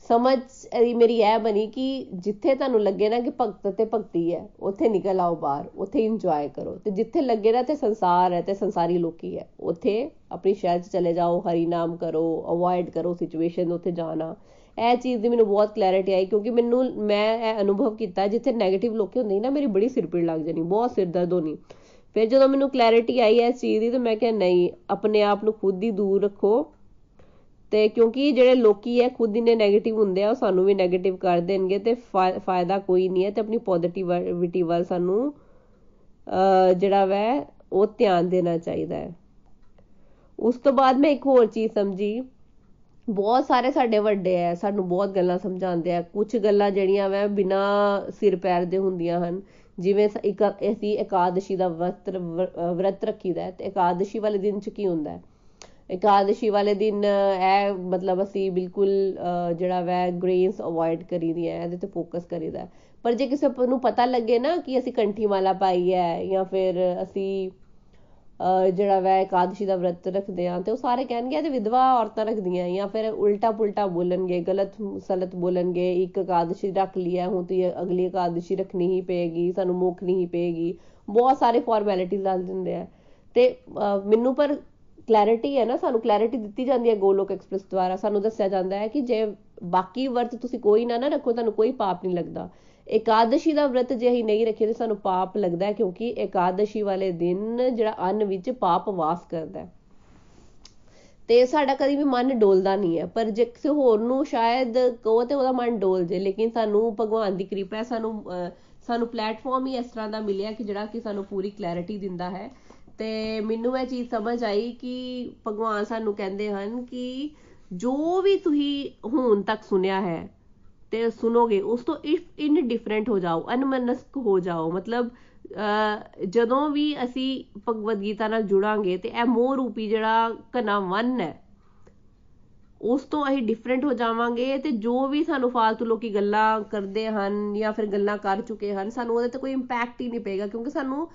ਸਮਝ ਇਹ ਮੇਰੀ ਇਹ ਬਣੀ ਕਿ ਜਿੱਥੇ ਤੁਹਾਨੂੰ ਲੱਗੇ ਨਾ ਕਿ ਭਗਤ ਤੇ ਭਗਤੀ ਹੈ, ਉੱਥੇ ਨਿਕਲ ਆਓ ਬਾਹਰ, ਉੱਥੇ ਇੰਜੋਏ ਕਰੋ। ਤੇ ਜਿੱਥੇ ਲੱਗੇ ਨਾ ਤੇ ਸੰਸਾਰ ਹੈ ਤੇ ਸੰਸਾਰੀ ਲੋਕੀ ਹੈ, ਉੱਥੇ ਆਪਣੀ ਸ਼ਹਿਰ 'ਚ ਚਲੇ ਜਾਓ ਹਰੀ ਨਾਮ ਕਰੋ ਅਵੋਇਡ ਕਰੋ ਸਿਚੁਏਸ਼ਨ ਉੱਥੇ ਜਾਣਾ। ਇਹ ਚੀਜ਼ ਦੀ ਮੈਨੂੰ ਬਹੁਤ ਕਲੈਰਿਟੀ ਆਈ ਕਿਉਂਕਿ ਮੈਨੂੰ, ਮੈਂ ਇਹ ਅਨੁਭਵ ਕੀਤਾ ਜਿੱਥੇ 네ਗੇਟਿਵ ਲੋਕੀ ਹੁੰਦੇ ਨਾ, ਮੇਰੀ ਬੜੀ ਸਿਰਪੀੜ ਲੱਗ ਜਾਣੀ, ਬਹੁਤ ਸਿਰ ਦਰਦ ਹੋਣੀ। ਫਿਰ ਜਦੋਂ ਮੈਨੂੰ ਕਲੈਰਿਟੀ ਆਈ ਇਸ ਚੀਜ਼ ਦੀ, ਤਾਂ ਮੈਂ ਕਿਹਾ ਨਹੀਂ, ਆਪਣੇ ਆਪ ਨੂੰ ਖੁਦ ਹੀ ਦੂਰ ਰੱਖੋ। ਤੇ ਕਿਉਂਕਿ ਜਿਹੜੇ ਲੋਕੀ ਹੈ, ਖੁਦ ਨੇ 네ਗੇਟਿਵ ਹੁੰਦੇ ਆ, ਉਹ ਸਾਨੂੰ ਵੀ 네ਗੇਟਿਵ ਕਰ ਦੇਣਗੇ, ਤੇ ਫਾਇਦਾ ਕੋਈ ਨਹੀਂ ਹੈ, ਤੇ ਆਪਣੀ ਪੋਜ਼ਿਟਿਵਿਟੀ ਵੱਲ ਸਾਨੂੰ ਜਿਹੜਾ ਵੈ, ਉਹ ਧਿਆਨ ਦੇਣਾ ਚਾਹੀਦਾ ਹੈ। ਉਸ ਤੋਂ ਬਾਅਦ ਮੈਂ ਇੱਕ ਹੋਰ ਚੀਜ਼ ਸਮਝੀ। ਬਹੁਤ ਸਾਰੇ ਸਾਡੇ ਵੱਡੇ ਐ ਸਾਨੂੰ ਬਹੁਤ ਗੱਲਾਂ ਸਮਝਾਉਂਦੇ ਆ। ਕੁਝ ਗੱਲਾਂ ਜਿਹੜੀਆਂ ਵੈ ਬਿਨਾ ਸਿਰ ਪੈਰ ਦੇ ਹੁੰਦੀਆਂ ਹਨ। ਜਿਵੇਂ ਇੱਕ ਅਸੀਂ ਇਕਾदशी ਦਾ ਵਰਤ ਵਰਤ ਰੱਖੀਦਾ ਤੇ ਇਕਾदशी ਵਾਲੇ ਦਿਨ ਚ ਕੀ ਹੁੰਦਾ ਹੈ? ਇਕਾदशी ਵਾਲੇ ਦਿਨ ਇਹ ਮਤਲਬ ਅਸੀਂ ਬਿਲਕੁਲ ਜਿਹੜਾ ਵੈ ਗ੍ਰੇਨਸ ਅਵੋਇਡ ਕਰੀਦੀ ਹੈ, ਇਹਦੇ ਤੇ ਫੋਕਸ ਕਰੀਦਾ ਪਰ ਜੇ ਕਿਸੇ ਨੂੰ ਪਤਾ ਲੱਗੇ ਨਾ ਕਿ ਅਸੀਂ ਕੰਠੀ ਮਾਲਾ ਪਾਈ ਹੈ ਜਾਂ ਫਿਰ ਅਸੀਂ ਜਿਹੜਾ ਵੈ ਇਕਾदशी ਦਾ ਵਰਤ ਰੱਖਦੇ ਆ ਤੇ ਉਹ ਸਾਰੇ ਕਹਿਣਗੇ ਤੇ ਵਿਧਵਾ ਔਰਤਾਂ ਰੱਖਦੀਆਂ ਜਾਂ ਫਿਰ ਉਲਟਾ ਪੁਲਟਾ ਬੋਲਣਗੇ, ਗਲਤ ਸਲਤ ਬੋਲਣਗੇ, ਇੱਕ ਇਕਾदशी ਰੱਖ ਲਿਆ ਹੁਣ ਤੇ ਅਗਲੀ ਇਕਾदशी ਰੱਖਣੀ ਹੀ ਪਏਗੀ, ਸਾਨੂੰ ਮੁੱਕਣੀ ਹੀ ਪਏਗੀ, ਬਹੁਤ ਸਾਰੇ ਫਾਰਮੈਲਿਟੀਜ਼ ਲਾ ਦਿੰਦੇ ਆ। ਤੇ ਮੈਨੂੰ ਪਰ ਕਲੈਰਿਟੀ ਹੈ ਨਾ, ਸਾਨੂੰ ਕਲੈਰਿਟੀ ਦਿੱਤੀ ਜਾਂਦੀ ਹੈ ਗੋਲੋਕ ਐਕਸਪ੍ਰੈਸ ਦੁਆਰਾ, ਸਾਨੂੰ ਦੱਸਿਆ ਜਾਂਦਾ ਹੈ ਕਿ ਜੇ ਬਾਕੀ ਵਰਤ ਤੁਸੀਂ ਕੋਈ ਨਾ ਨਾ ਰੱਖੋ, ਤੁਹਾਨੂੰ ਕੋਈ ਪਾਪ ਨਹੀਂ ਲੱਗਦਾ। ਏਕਾदशी ਦਾ ਵਰਤ ਜੇ ਅਸੀਂ ਨਹੀਂ ਰੱਖੀਏ ਤੇ ਸਾਨੂੰ ਪਾਪ ਲੱਗਦਾ ਕਿਉਂਕਿ ਏਕਾदशी ਵਾਲੇ ਦਿਨ ਜਿਹੜਾ ਅੰਨ ਵਿੱਚ ਪਾਪ ਵਾਸ ਕਰਦਾ ਹੈ। ਤੇ ਸਾਡਾ ਕਦੀ ਵੀ ਮਨ ਡੋਲਦਾ ਨਹੀਂ ਹੈ, ਪਰ ਜੇ ਕਿਸੇ ਹੋਰ ਨੂੰ ਸ਼ਾਇਦ ਕਹੋ ਤੇ ਉਹਦਾ ਮਨ ਡੋਲ ਜੇ, ਲੇਕਿਨ ਸਾਨੂੰ ਭਗਵਾਨ ਦੀ ਕਿਰਪਾ ਹੈ, ਸਾਨੂੰ ਸਾਨੂੰ ਪਲੇਟਫਾਰਮ ਹੀ ਇਸ ਤਰ੍ਹਾਂ ਦਾ ਮਿਲਿਆ ਕਿ ਜਿਹੜਾ ਕਿ ਸਾਨੂੰ ਪੂਰੀ ਕਲੈਰਿਟੀ ਦਿੰਦਾ ਹੈ। ਤੇ ਮੈਨੂੰ ਇਹ ਚੀਜ਼ ਸਮਝ ਆਈ ਕਿ ਭਗਵਾਨ ਸਾਨੂੰ ਕਹਿੰਦੇ ਹਨ ਕਿ ਜੋ ਵੀ ਤੁਸੀਂ ਹੁਣ ਤੱਕ ਸੁਣਿਆ ਹੈ ਤੇ ਸੁਣੋਗੇ, ਉਸ ਤੋਂ ਇਫ ਇਨ ਡਿਫਰੈਂਟ ਹੋ ਜਾਓ, ਅਨਮਨਸਕ ਹੋ ਜਾਓ। ਮਤਲਬ ਜਦੋਂ ਵੀ ਅਸੀਂ ਭਗਵਦ ਗੀਤਾ ਨਾਲ ਜੁੜਾਂਗੇ ਤੇ ਇਹ ਮੋਹ ਰੂਪੀ ਜਿਹੜਾ ਕਨਾ ਵਨ ਹੈ, ਉਸ ਤੋਂ ਅਸੀਂ ਡਿਫਰੈਂਟ ਹੋ ਜਾਵਾਂਗੇ ਤੇ ਜੋ ਵੀ ਸਾਨੂੰ ਫालतू ਲੋਕੀ ਗੱਲਾਂ ਕਰਦੇ ਹਨ ਜਾਂ ਫਿਰ ਗੱਲਾਂ ਕਰ ਚੁੱਕੇ ਹਨ, ਸਾਨੂੰ ਉਹਦੇ ਤੇ ਕੋਈ ਇੰਪੈਕਟ ਹੀ ਨਹੀਂ ਪਏਗਾ, ਕਿਉਂਕਿ ਸਾਨੂੰ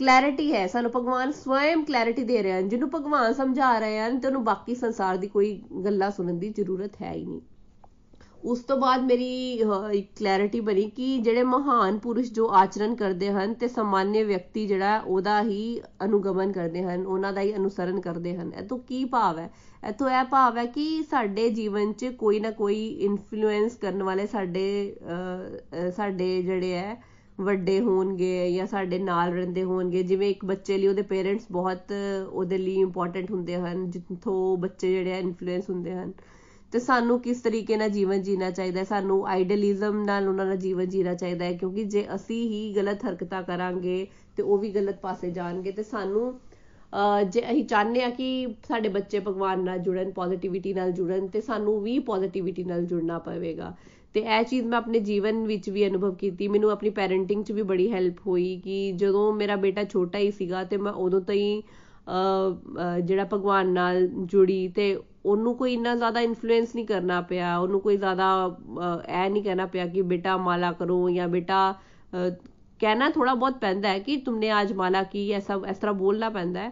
ਕਲੈਰਿਟੀ ਹੈ। ਸਾਨੂੰ ਭਗਵਾਨ ਸਵੈਮ ਕਲੈਰਿਟੀ ਦੇ ਰਹੇ ਹਨ, ਜਿਹਨੂੰ ਭਗਵਾਨ ਸਮਝਾ ਰਹੇ ਹਨ ਤੇ ਉਹਨੂੰ ਬਾਕੀ ਸੰਸਾਰ ਦੀ ਕੋਈ ਗੱਲਾਂ ਸੁਣਨ ਦੀ ਜ਼ਰੂਰਤ ਹੈ ਹੀ ਨਹੀਂ। ਉਸ ਤੋਂ ਬਾਅਦ ਮੇਰੀ ਇੱਕ ਕਲੈਰਿਟੀ ਬਣੀ ਕਿ ਜਿਹੜੇ ਮਹਾਨ ਪੁਰਸ਼ ਜੋ ਆਚਰਣ ਕਰਦੇ ਹਨ ਤੇ ਸਾਮਾਨਯ ਵਿਅਕਤੀ ਜਿਹੜਾ ਉਹਦਾ ਹੀ ਅਨੁਗਮਨ ਕਰਦੇ ਹਨ, ਉਹਨਾਂ ਦਾ ਹੀ ਅਨੁਸਰਨ ਕਰਦੇ ਹਨ। ਇਹ ਤੋਂ ਕੀ ਭਾਵ ਹੈ? ਇਥੋਂ ਇਹ ਭਾਵ ਹੈ ਕਿ ਸਾਡੇ ਜੀਵਨ 'ਚ ਕੋਈ ਨਾ ਕੋਈ ਇਨਫਲੂਐਂਸ ਕਰਨ ਵਾਲੇ ਸਾਡੇ ਸਾਡੇ ਜਿਹੜੇ ਹੈ, ਵੱਡੇ ਹੋਣਗੇ ਜਾਂ ਸਾਡੇ ਨਾਲ ਰਹਿੰਦੇ ਹੋਣਗੇ। ਜਿਵੇਂ ਇੱਕ ਬੱਚੇ ਲਈ ਉਹਦੇ ਪੇਰੈਂਟਸ ਬਹੁਤ ਉਹਦੇ ਲਈ ਇੰਪੋਰਟੈਂਟ ਹੁੰਦੇ ਹਨ, ਜਿੱਥੋਂ ਬੱਚੇ ਜਿਹੜੇ ਆ ਇਨਫਲੂਐਂਸ ਹੁੰਦੇ ਹਨ। ਤੇ ਸਾਨੂੰ ਕਿਸ ਤਰੀਕੇ ਨਾਲ ਜੀਵਨ ਜੀਣਾ ਚਾਹੀਦਾ ਹੈ? ਸਾਨੂੰ ਆਈਡੀਅਲਿਜ਼ਮ ਨਾਲ ਉਹਨਾਂ ਦਾ ਜੀਵਨ ਜੀਣਾ ਚਾਹੀਦਾ ਹੈ, ਕਿਉਂਕਿ ਜੇ ਅਸੀਂ ਹੀ ਗਲਤ ਹਰਕਤਾਂ ਕਰਾਂਗੇ ਤੇ ਉਹ ਵੀ ਗਲਤ ਪਾਸੇ ਜਾਣਗੇ ਤੇ ਸਾਨੂੰ ਜੇ ਅਸੀਂ ਚਾਹੁੰਦੇ ਆ ਕਿ ਸਾਡੇ ਬੱਚੇ ਭਗਵਾਨ ਨਾਲ ਜੁੜਨ ਪੋਜ਼ਿਟਿਵਿਟੀ ਨਾਲ ਜੁੜਨ ਤੇ ਸਾਨੂੰ ਵੀ ਪੋਜ਼ਿਟਿਵਿਟੀ ਨਾਲ ਜੁੜਨਾ ਪਵੇਗਾ। ਤੇ ਇਹ ਚੀਜ਼ ਮੈਂ ਆਪਣੇ ਜੀਵਨ ਵਿੱਚ ਵੀ ਅਨੁਭਵ ਕੀਤੀ। ਮੈਨੂੰ ਆਪਣੀ ਪੈਰੈਂਟਿੰਗ 'ਚ ਵੀ ਬੜੀ ਹੈਲਪ ਹੋਈ ਕਿ ਜਦੋਂ ਮੇਰਾ ਬੇਟਾ ਛੋਟਾ ਹੀ ਸੀਗਾ ਤੇ ਮੈਂ ਉਦੋਂ ਤੋਂ ਹੀ ਜਿਹੜਾ ਭਗਵਾਨ ਨਾਲ ਜੁੜੀ ਤੇ ਉਹਨੂੰ ਕੋਈ ਇੰਨਾ ਜ਼ਿਆਦਾ ਇਨਫਲੂਐਂਸ ਨਹੀਂ ਕਰਨਾ ਪਿਆ, ਉਹਨੂੰ ਕੋਈ ਜ਼ਿਆਦਾ ਐ ਨਹੀਂ ਕਹਿਣਾ ਪਿਆ ਕਿ ਬੇਟਾ ਮਾਲਾ ਕਰੋ ਜਾਂ ਬੇਟਾ ਕਹਿਣਾ ਥੋੜਾ ਬਹੁਤ ਪੈਂਦਾ ਹੈ ਕਿ ਤੁਮਨੇ ਅੱਜ ਮਾਲਾ ਕੀ ਐਸਾ ਇਸ ਤਰ੍ਹਾਂ ਬੋਲਣਾ ਪੈਂਦਾ ਹੈ।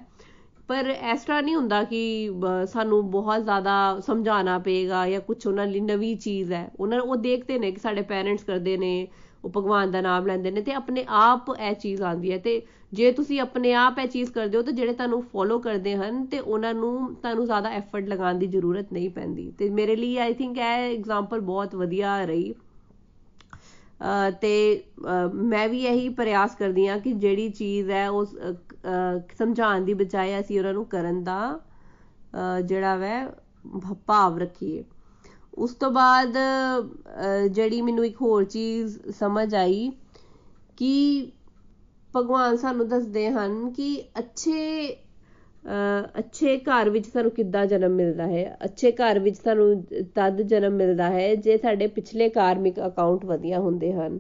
ਪਰ ਇਸ ਤਰ੍ਹਾਂ ਨਹੀਂ ਹੁੰਦਾ ਕਿ ਸਾਨੂੰ ਬਹੁਤ ਜ਼ਿਆਦਾ ਸਮਝਾਉਣਾ ਪਏਗਾ ਜਾਂ ਕੁਝ ਉਹਨਾਂ ਲਈ ਨਵੀਂ ਚੀਜ਼ ਹੈ। ਉਹਨਾਂ, ਉਹ ਦੇਖਦੇ ਨੇ ਕਿ ਸਾਡੇ ਪੇਰੈਂਟਸ ਕਰਦੇ ਨੇ, ਉਹ ਭਗਵਾਨ ਦਾ ਨਾਮ ਲੈਂਦੇ ਨੇ ਤੇ ਆਪਣੇ ਆਪ ਇਹ ਚੀਜ਼ ਆਉਂਦੀ ਹੈ ਤੇ ਜੇ ਤੁਸੀਂ ਆਪਣੇ ਆਪ ਇਹ ਚੀਜ਼ ਕਰਦੇ ਹੋ ਤਾਂ ਜਿਹੜੇ ਤੁਹਾਨੂੰ ਫੋਲੋ ਕਰਦੇ ਹਨ ਤੇ ਉਹਨਾਂ ਨੂੰ ਤੁਹਾਨੂੰ ਜ਼ਿਆਦਾ ਐਫਰਟ ਲਗਾਉਣ ਦੀ ਜ਼ਰੂਰਤ ਨਹੀਂ ਪੈਂਦੀ। ਤੇ ਮੇਰੇ ਲਈ ਆਈ ਥਿੰਕ ਇਹ ਐਗਜ਼ਾਮਪਲ ਬਹੁਤ ਵਧੀਆ ਰਹੀ। ਤੇ ਮੈਂ ਵੀ ਇਹੀ ਪ੍ਰਯਾਸ ਕਰਦੀ ਆ ਕਿ ਜਿਹੜੀ ਚੀਜ਼ ਹੈ ਉਹ ਸਮਝਾਉਣ ਦੀ ਬਜਾਏ ਅਸੀਂ ਉਹਨਾਂ ਨੂੰ ਕਰਨ ਦਾ ਜਿਹੜਾ ਵੈ ਭਾਵ ਰੱਖੀਏ। ਉਸ ਤੋਂ ਬਾਅਦ ਜਿਹੜੀ ਮੈਨੂੰ ਇੱਕ ਹੋਰ ਚੀਜ਼ ਸਮਝ ਆਈ ਕਿ ਭਗਵਾਨ ਸਾਨੂੰ ਦੱਸਦੇ ਹਨ ਕਿ ਅੱਛੇ ਅੱਛੇ ਘਰ ਵਿੱਚ ਸਾਨੂੰ ਕਿੱਦਾਂ ਜਨਮ ਮਿਲਦਾ ਹੈ? ਅੱਛੇ ਘਰ ਵਿੱਚ ਸਾਨੂੰ ਤਦ ਜਨਮ ਮਿਲਦਾ ਹੈ ਜੇ ਸਾਡੇ ਪਿਛਲੇ ਕਾਰਮਿਕ ਅਕਾਊਂਟ ਵਧੀਆ ਹੁੰਦੇ ਹਨ।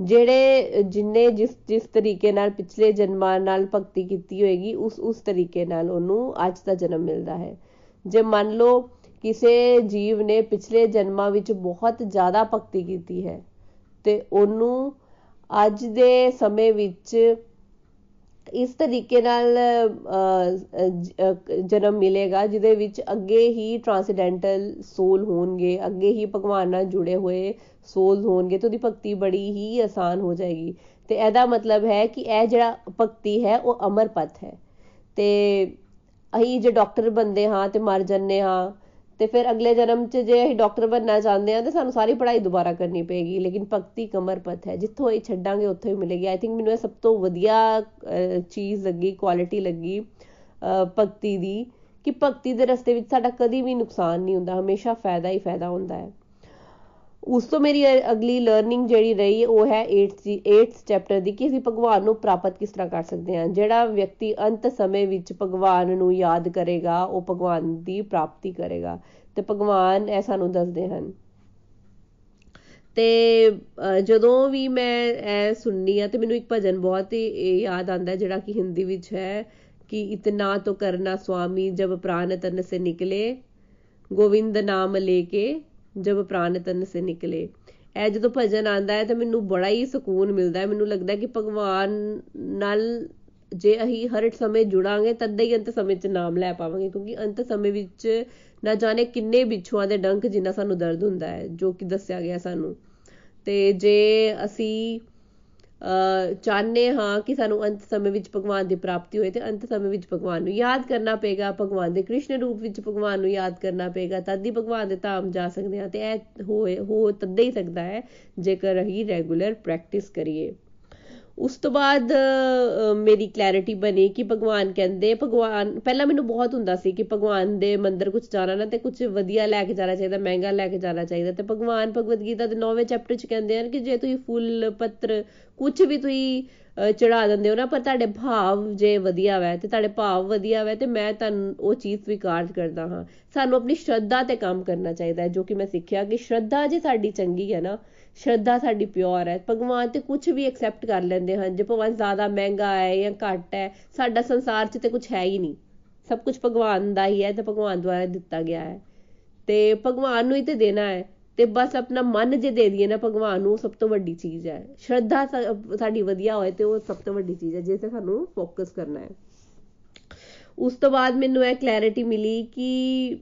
ਜਿਹੜੇ ਜਿੰਨੇ ਜਿਸ ਜਿਸ ਤਰੀਕੇ ਨਾਲ ਪਿਛਲੇ ਜਨਮਾਂ ਨਾਲ ਭਗਤੀ ਕੀਤੀ ਹੋਏਗੀ, ਉਸ ਉਸ ਤਰੀਕੇ ਨਾਲ ਉਹਨੂੰ ਅੱਜ ਦਾ ਜਨਮ ਮਿਲਦਾ ਹੈ। ਜੇ ਮੰਨ ਲਓ ਕਿਸੇ ਜੀਵ ਨੇ ਪਿਛਲੇ ਜਨਮਾਂ ਵਿੱਚ ਬਹੁਤ ਜ਼ਿਆਦਾ ਭਗਤੀ ਕੀਤੀ ਹੈ, ਤੇ ਉਹਨੂੰ ਅੱਜ ਦੇ ਸਮੇਂ ਵਿੱਚ ਇਸ ਤਰੀਕੇ ਨਾਲ ਜਨਮ ਮਿਲੇਗਾ, ਜਿਹਦੇ ਵਿੱਚ ਅੱਗੇ ਹੀ ਟ੍ਰਾਂਸੈਂਡੈਂਟਲ ਸੋਲ ਹੋਣਗੇ, ਅੱਗੇ ਹੀ ਭਗਵਾਨ ਨਾਲ ਜੁੜੇ ਹੋਏ ਸੋਲ ਹੋਣਗੇ ਤੇ ਉਹਦੀ ਭਗਤੀ ਬੜੀ ਹੀ ਆਸਾਨ ਹੋ ਜਾਏਗੀ। ਤੇ ਇਹਦਾ ਮਤਲਬ ਹੈ ਕਿ ਇਹ ਜਿਹੜਾ ਭਗਤੀ ਹੈ, ਉਹ ਅਮਰ ਪਥ ਹੈ। ਤੇ ਅਸੀਂ ਜੇ ਡਾਕਟਰ ਬੰਦੇ ਹਾਂ ਤੇ ਮਰ ਜੰਨੇ ਹਾਂ ਤੇ ਫਿਰ ਅਗਲੇ ਜਨਮ 'ਚ ਜੇ ਅਸੀਂ ਡਾਕਟਰ ਬਣਨਾ ਚਾਹੁੰਦੇ ਹਾਂ, ਤੇ ਸਾਨੂੰ ਸਾਰੀ ਪੜ੍ਹਾਈ ਦੁਬਾਰਾ ਕਰਨੀ ਪਏਗੀ। ਲੇਕਿਨ ਭਗਤੀ ਕਮਰ ਪਥ ਹੈ। ਜਿੱਥੋਂ ਹੀ ਛੱਡਾਂਗੇ, ਉੱਥੋਂ ਹੀ ਮਿਲੇਗੀ। ਆਈ ਥਿੰਕ ਮੈਨੂੰ ਇਹ ਸਭ ਤੋਂ ਵਧੀਆ ਚੀਜ਼ ਲੱਗੀ ਕੁਆਲਿਟੀ ਲੱਗੀ ਭਗਤੀ ਦੀ, ਕਿ ਭਗਤੀ ਦੇ ਰਸਤੇ ਵਿੱਚ ਸਾਡਾ ਕਦੀ ਵੀ ਨੁਕਸਾਨ ਨਹੀਂ ਹੁੰਦਾ। ਹਮੇਸ਼ਾ ਫਾਇਦਾ ਹੀ ਫਾਇਦਾ ਹੁੰਦਾ ਹੈ। ਉਸ ਤੋਂ ਮੇਰੀ ਅਗਲੀ ਲਰਨਿੰਗ ਜਿਹੜੀ ਰਹੀ ਉਹ ਹੈ 8th ਦੀ 8th ਚੈਪਟਰ ਦੀ ਕਿ ਅਸੀਂ ਭਗਵਾਨ ਨੂੰ ਪ੍ਰਾਪਤ ਕਿਸ ਤਰ੍ਹਾਂ ਕਰ ਸਕਦੇ ਹਾਂ। ਜਿਹੜਾ ਵਿਅਕਤੀ ਅੰਤ ਸਮੇਂ ਵਿੱਚ ਭਗਵਾਨ ਨੂੰ ਯਾਦ ਕਰੇਗਾ, ਉਹ ਭਗਵਾਨ ਦੀ ਪ੍ਰਾਪਤੀ ਕਰੇਗਾ। ਤੇ ਭਗਵਾਨ ਇਹ ਸਾਨੂੰ ਦੱਸਦੇ ਹਨ। ਤੇ ਜਦੋਂ ਵੀ ਮੈਂ ਇਹ ਸੁਣਨੀ ਆ, ਤੇ ਮੈਨੂੰ ਇੱਕ ਭਜਨ ਬਹੁਤ ਹੀ ਯਾਦ ਆਉਂਦਾ ਜਿਹੜਾ ਕਿ ਹਿੰਦੀ ਵਿੱਚ ਹੈ ਕਿ ਇਤਨਾ ਤੋ ਕਰਨਾ ਸੁਆਮੀ ਜਬ ਪ੍ਰਾਨ ਤਨ ਸੇ ਨਿਕਲੇ, ਗੋਵਿੰਦ ਨਾਮ ਲੈ ਕੇ ਜਬ ਪ੍ਰਾਨ ਤਨ ਸੇ ਨਿਕਲੇ। ਇਹ ਜਦੋਂ ਭਜਨ ਆਂਦਾ ਹੈ ਤਾਂ ਮੈਨੂੰ ਬੜਾ ਹੀ ਸਕੂਨ ਮਿਲਦਾ ਹੈ। ਮੈਨੂੰ ਲੱਗਦਾ ਕਿ ਭਗਵਾਨ ਨਾਲ ਜੇ ਅਸੀਂ ਹਰ ਸਮੇਂ ਜੁੜਾਂਗੇ ਤਦ ਹੀ ਅੰਤ ਸਮੇਂ 'ਚ ਨਾਮ ਲੈ ਪਾਵਾਂਗੇ। ਕਿਉਂਕਿ ਅੰਤ ਸਮੇਂ ਵਿੱਚ ਨਾ ਜਾਣੇ ਕਿੰਨੇ ਵਿਛੂਆਂ ਦੇ ਡੰਕ ਜਿੰਨਾ ਸਾਨੂੰ ਦਰਦ ਹੁੰਦਾ ਹੈ, ਜੋ ਕਿ ਦੱਸਿਆ ਗਿਆ ਸਾਨੂੰ। ਤੇ ਜੇ ਅਸੀਂ ਚਾਹਨੇ ਹਾਂ ਕਿ ਸਾਨੂੰ ਅੰਤ ਸਮੇਂ ਵਿੱਚ ਭਗਵਾਨ ਦੀ ਪ੍ਰਾਪਤੀ ਹੋਏ ਤੇ ਅੰਤ ਸਮੇਂ ਵਿੱਚ ਭਗਵਾਨ ਨੂੰ ਯਾਦ ਕਰਨਾ ਪਏਗਾ, ਭਗਵਾਨ ਦੇ ਕ੍ਰਿਸ਼ਨ ਰੂਪ ਵਿੱਚ ਭਗਵਾਨ ਨੂੰ ਯਾਦ ਕਰਨਾ ਪਏਗਾ, ਤਦ ਹੀ ਭਗਵਾਨ ਦੇ ਧਾਮ ਜਾ ਸਕਦੇ ਹਾਂ ਤੇ ਇਹ ਹੋਏ, ਹੋ ਤਦ ਹੀ ਸਕਦਾ ਹੈ, ਜੇਕਰ ਅਸੀਂ ਰੈਗੂਲਰ ਪ੍ਰੈਕਟਿਸ ਕਰੀਏ। ਉਸ ਤੋਂ ਬਾਅਦ ਮੇਰੀ ਕਲੈਰਿਟੀ ਬਣੀ ਕਿ ਭਗਵਾਨ ਕਹਿੰਦੇ, ਭਗਵਾਨ, ਪਹਿਲਾਂ ਮੈਨੂੰ ਬਹੁਤ ਹੁੰਦਾ ਸੀ ਕਿ ਭਗਵਾਨ ਦੇ ਮੰਦਿਰ ਕੁਝ ਜਾਣਾ ਨਾ ਤੇ ਕੁਝ ਵਧੀਆ ਲੈ ਕੇ ਜਾਣਾ ਚਾਹੀਦਾ, ਮਹਿੰਗਾ ਲੈ ਕੇ ਜਾਣਾ ਚਾਹੀਦਾ ਤੇ ਭਗਵਾਨ ਭਗਵਦ ਗੀਤਾ ਦੇ 9ਵੇਂ ਚੈਪਟਰ 'ਚ ਕਹਿੰਦੇ ਹਨ ਕਿ ਜੇ ਤੁਸੀਂ ਫੁੱਲ, ਪੱਤਰ ਕੁਝ ਵੀ ਤੁਸੀਂ ਚੜਾ ਦਿੰਦੇ ਹੋ ਨਾ, ਪਰ ਤੁਹਾਡੇ ਭਾਵ ਜੇ ਵਧੀਆ ਵੈ, ਤੇ ਤੁਹਾਡੇ ਭਾਵ ਵਧੀਆ ਵੈ, ਤੇ ਮੈਂ ਤੁਹਾਨੂੰ ਉਹ ਚੀਜ਼ ਸਵੀਕਾਰ ਕਰਦਾ ਹਾਂ। ਸਾਨੂੰ ਆਪਣੀ ਸ਼ਰਧਾ ਤੇ ਕੰਮ ਕਰਨਾ ਚਾਹੀਦਾ ਹੈ, ਜੋ ਕਿ ਮੈਂ ਸਿੱਖਿਆ ਕਿ ਸ਼ਰਧਾ ਜੇ ਸਾਡੀ ਚੰਗੀ ਹੈ ਨਾ, ਸ਼ਰਧਾ ਸਾਡੀ ਪਿਓਰ ਹੈ। ਭਗਵਾਨ ਤੇ ਕੁਝ ਵੀ ਐਕਸੈਪਟ ਕਰ ਲੈਂਦੇ ਹਨ, ਜੇ ਭਗਵਾਨ ਜ਼ਿਆਦਾ ਮਹਿੰਗਾ ਹੈ ਜਾਂ ਘੱਟ ਹੈ, ਸਾਡਾ ਸੰਸਾਰ 'ਚ ਤੇ ਕੁਝ ਹੈ ਹੀ ਨਹੀਂ। ਸਭ ਕੁਝ ਭਗਵਾਨ ਦਾ ਹੀ ਹੈ ਤੇ ਭਗਵਾਨ ਦੁਆਰਾ ਦਿੱਤਾ ਗਿਆ ਹੈ। ਤੇ ਭਗਵਾਨ ਨੂੰ ਹੀ ਤੇ ਦੇਣਾ ਹੈ। ਤੇ ਬਸ ਆਪਣਾ ਮਨ ਜੇ ਦੇ ਦਈਏ ਨਾ ਭਗਵਾਨ ਨੂੰ ਸਭ ਤੋਂ ਵੱਡੀ ਚੀਜ਼ ਹੈ। ਸ਼ਰਧਾ ਸਾਡੀ ਵਧੀਆ ਹੋਏ ਤੇ ਉਹ ਸਭ ਤੋਂ ਵੱਡੀ ਚੀਜ਼ ਹੈ, ਜਿਸ ਤੇ ਸਾਨੂੰ ਫੋਕਸ ਕਰਨਾ ਹੈ। ਉਸ ਤੋਂ ਬਾਅਦ ਮੈਨੂੰ ਇਹ ਕਲੈਰਿਟੀ ਮਿਲੀ ਕਿ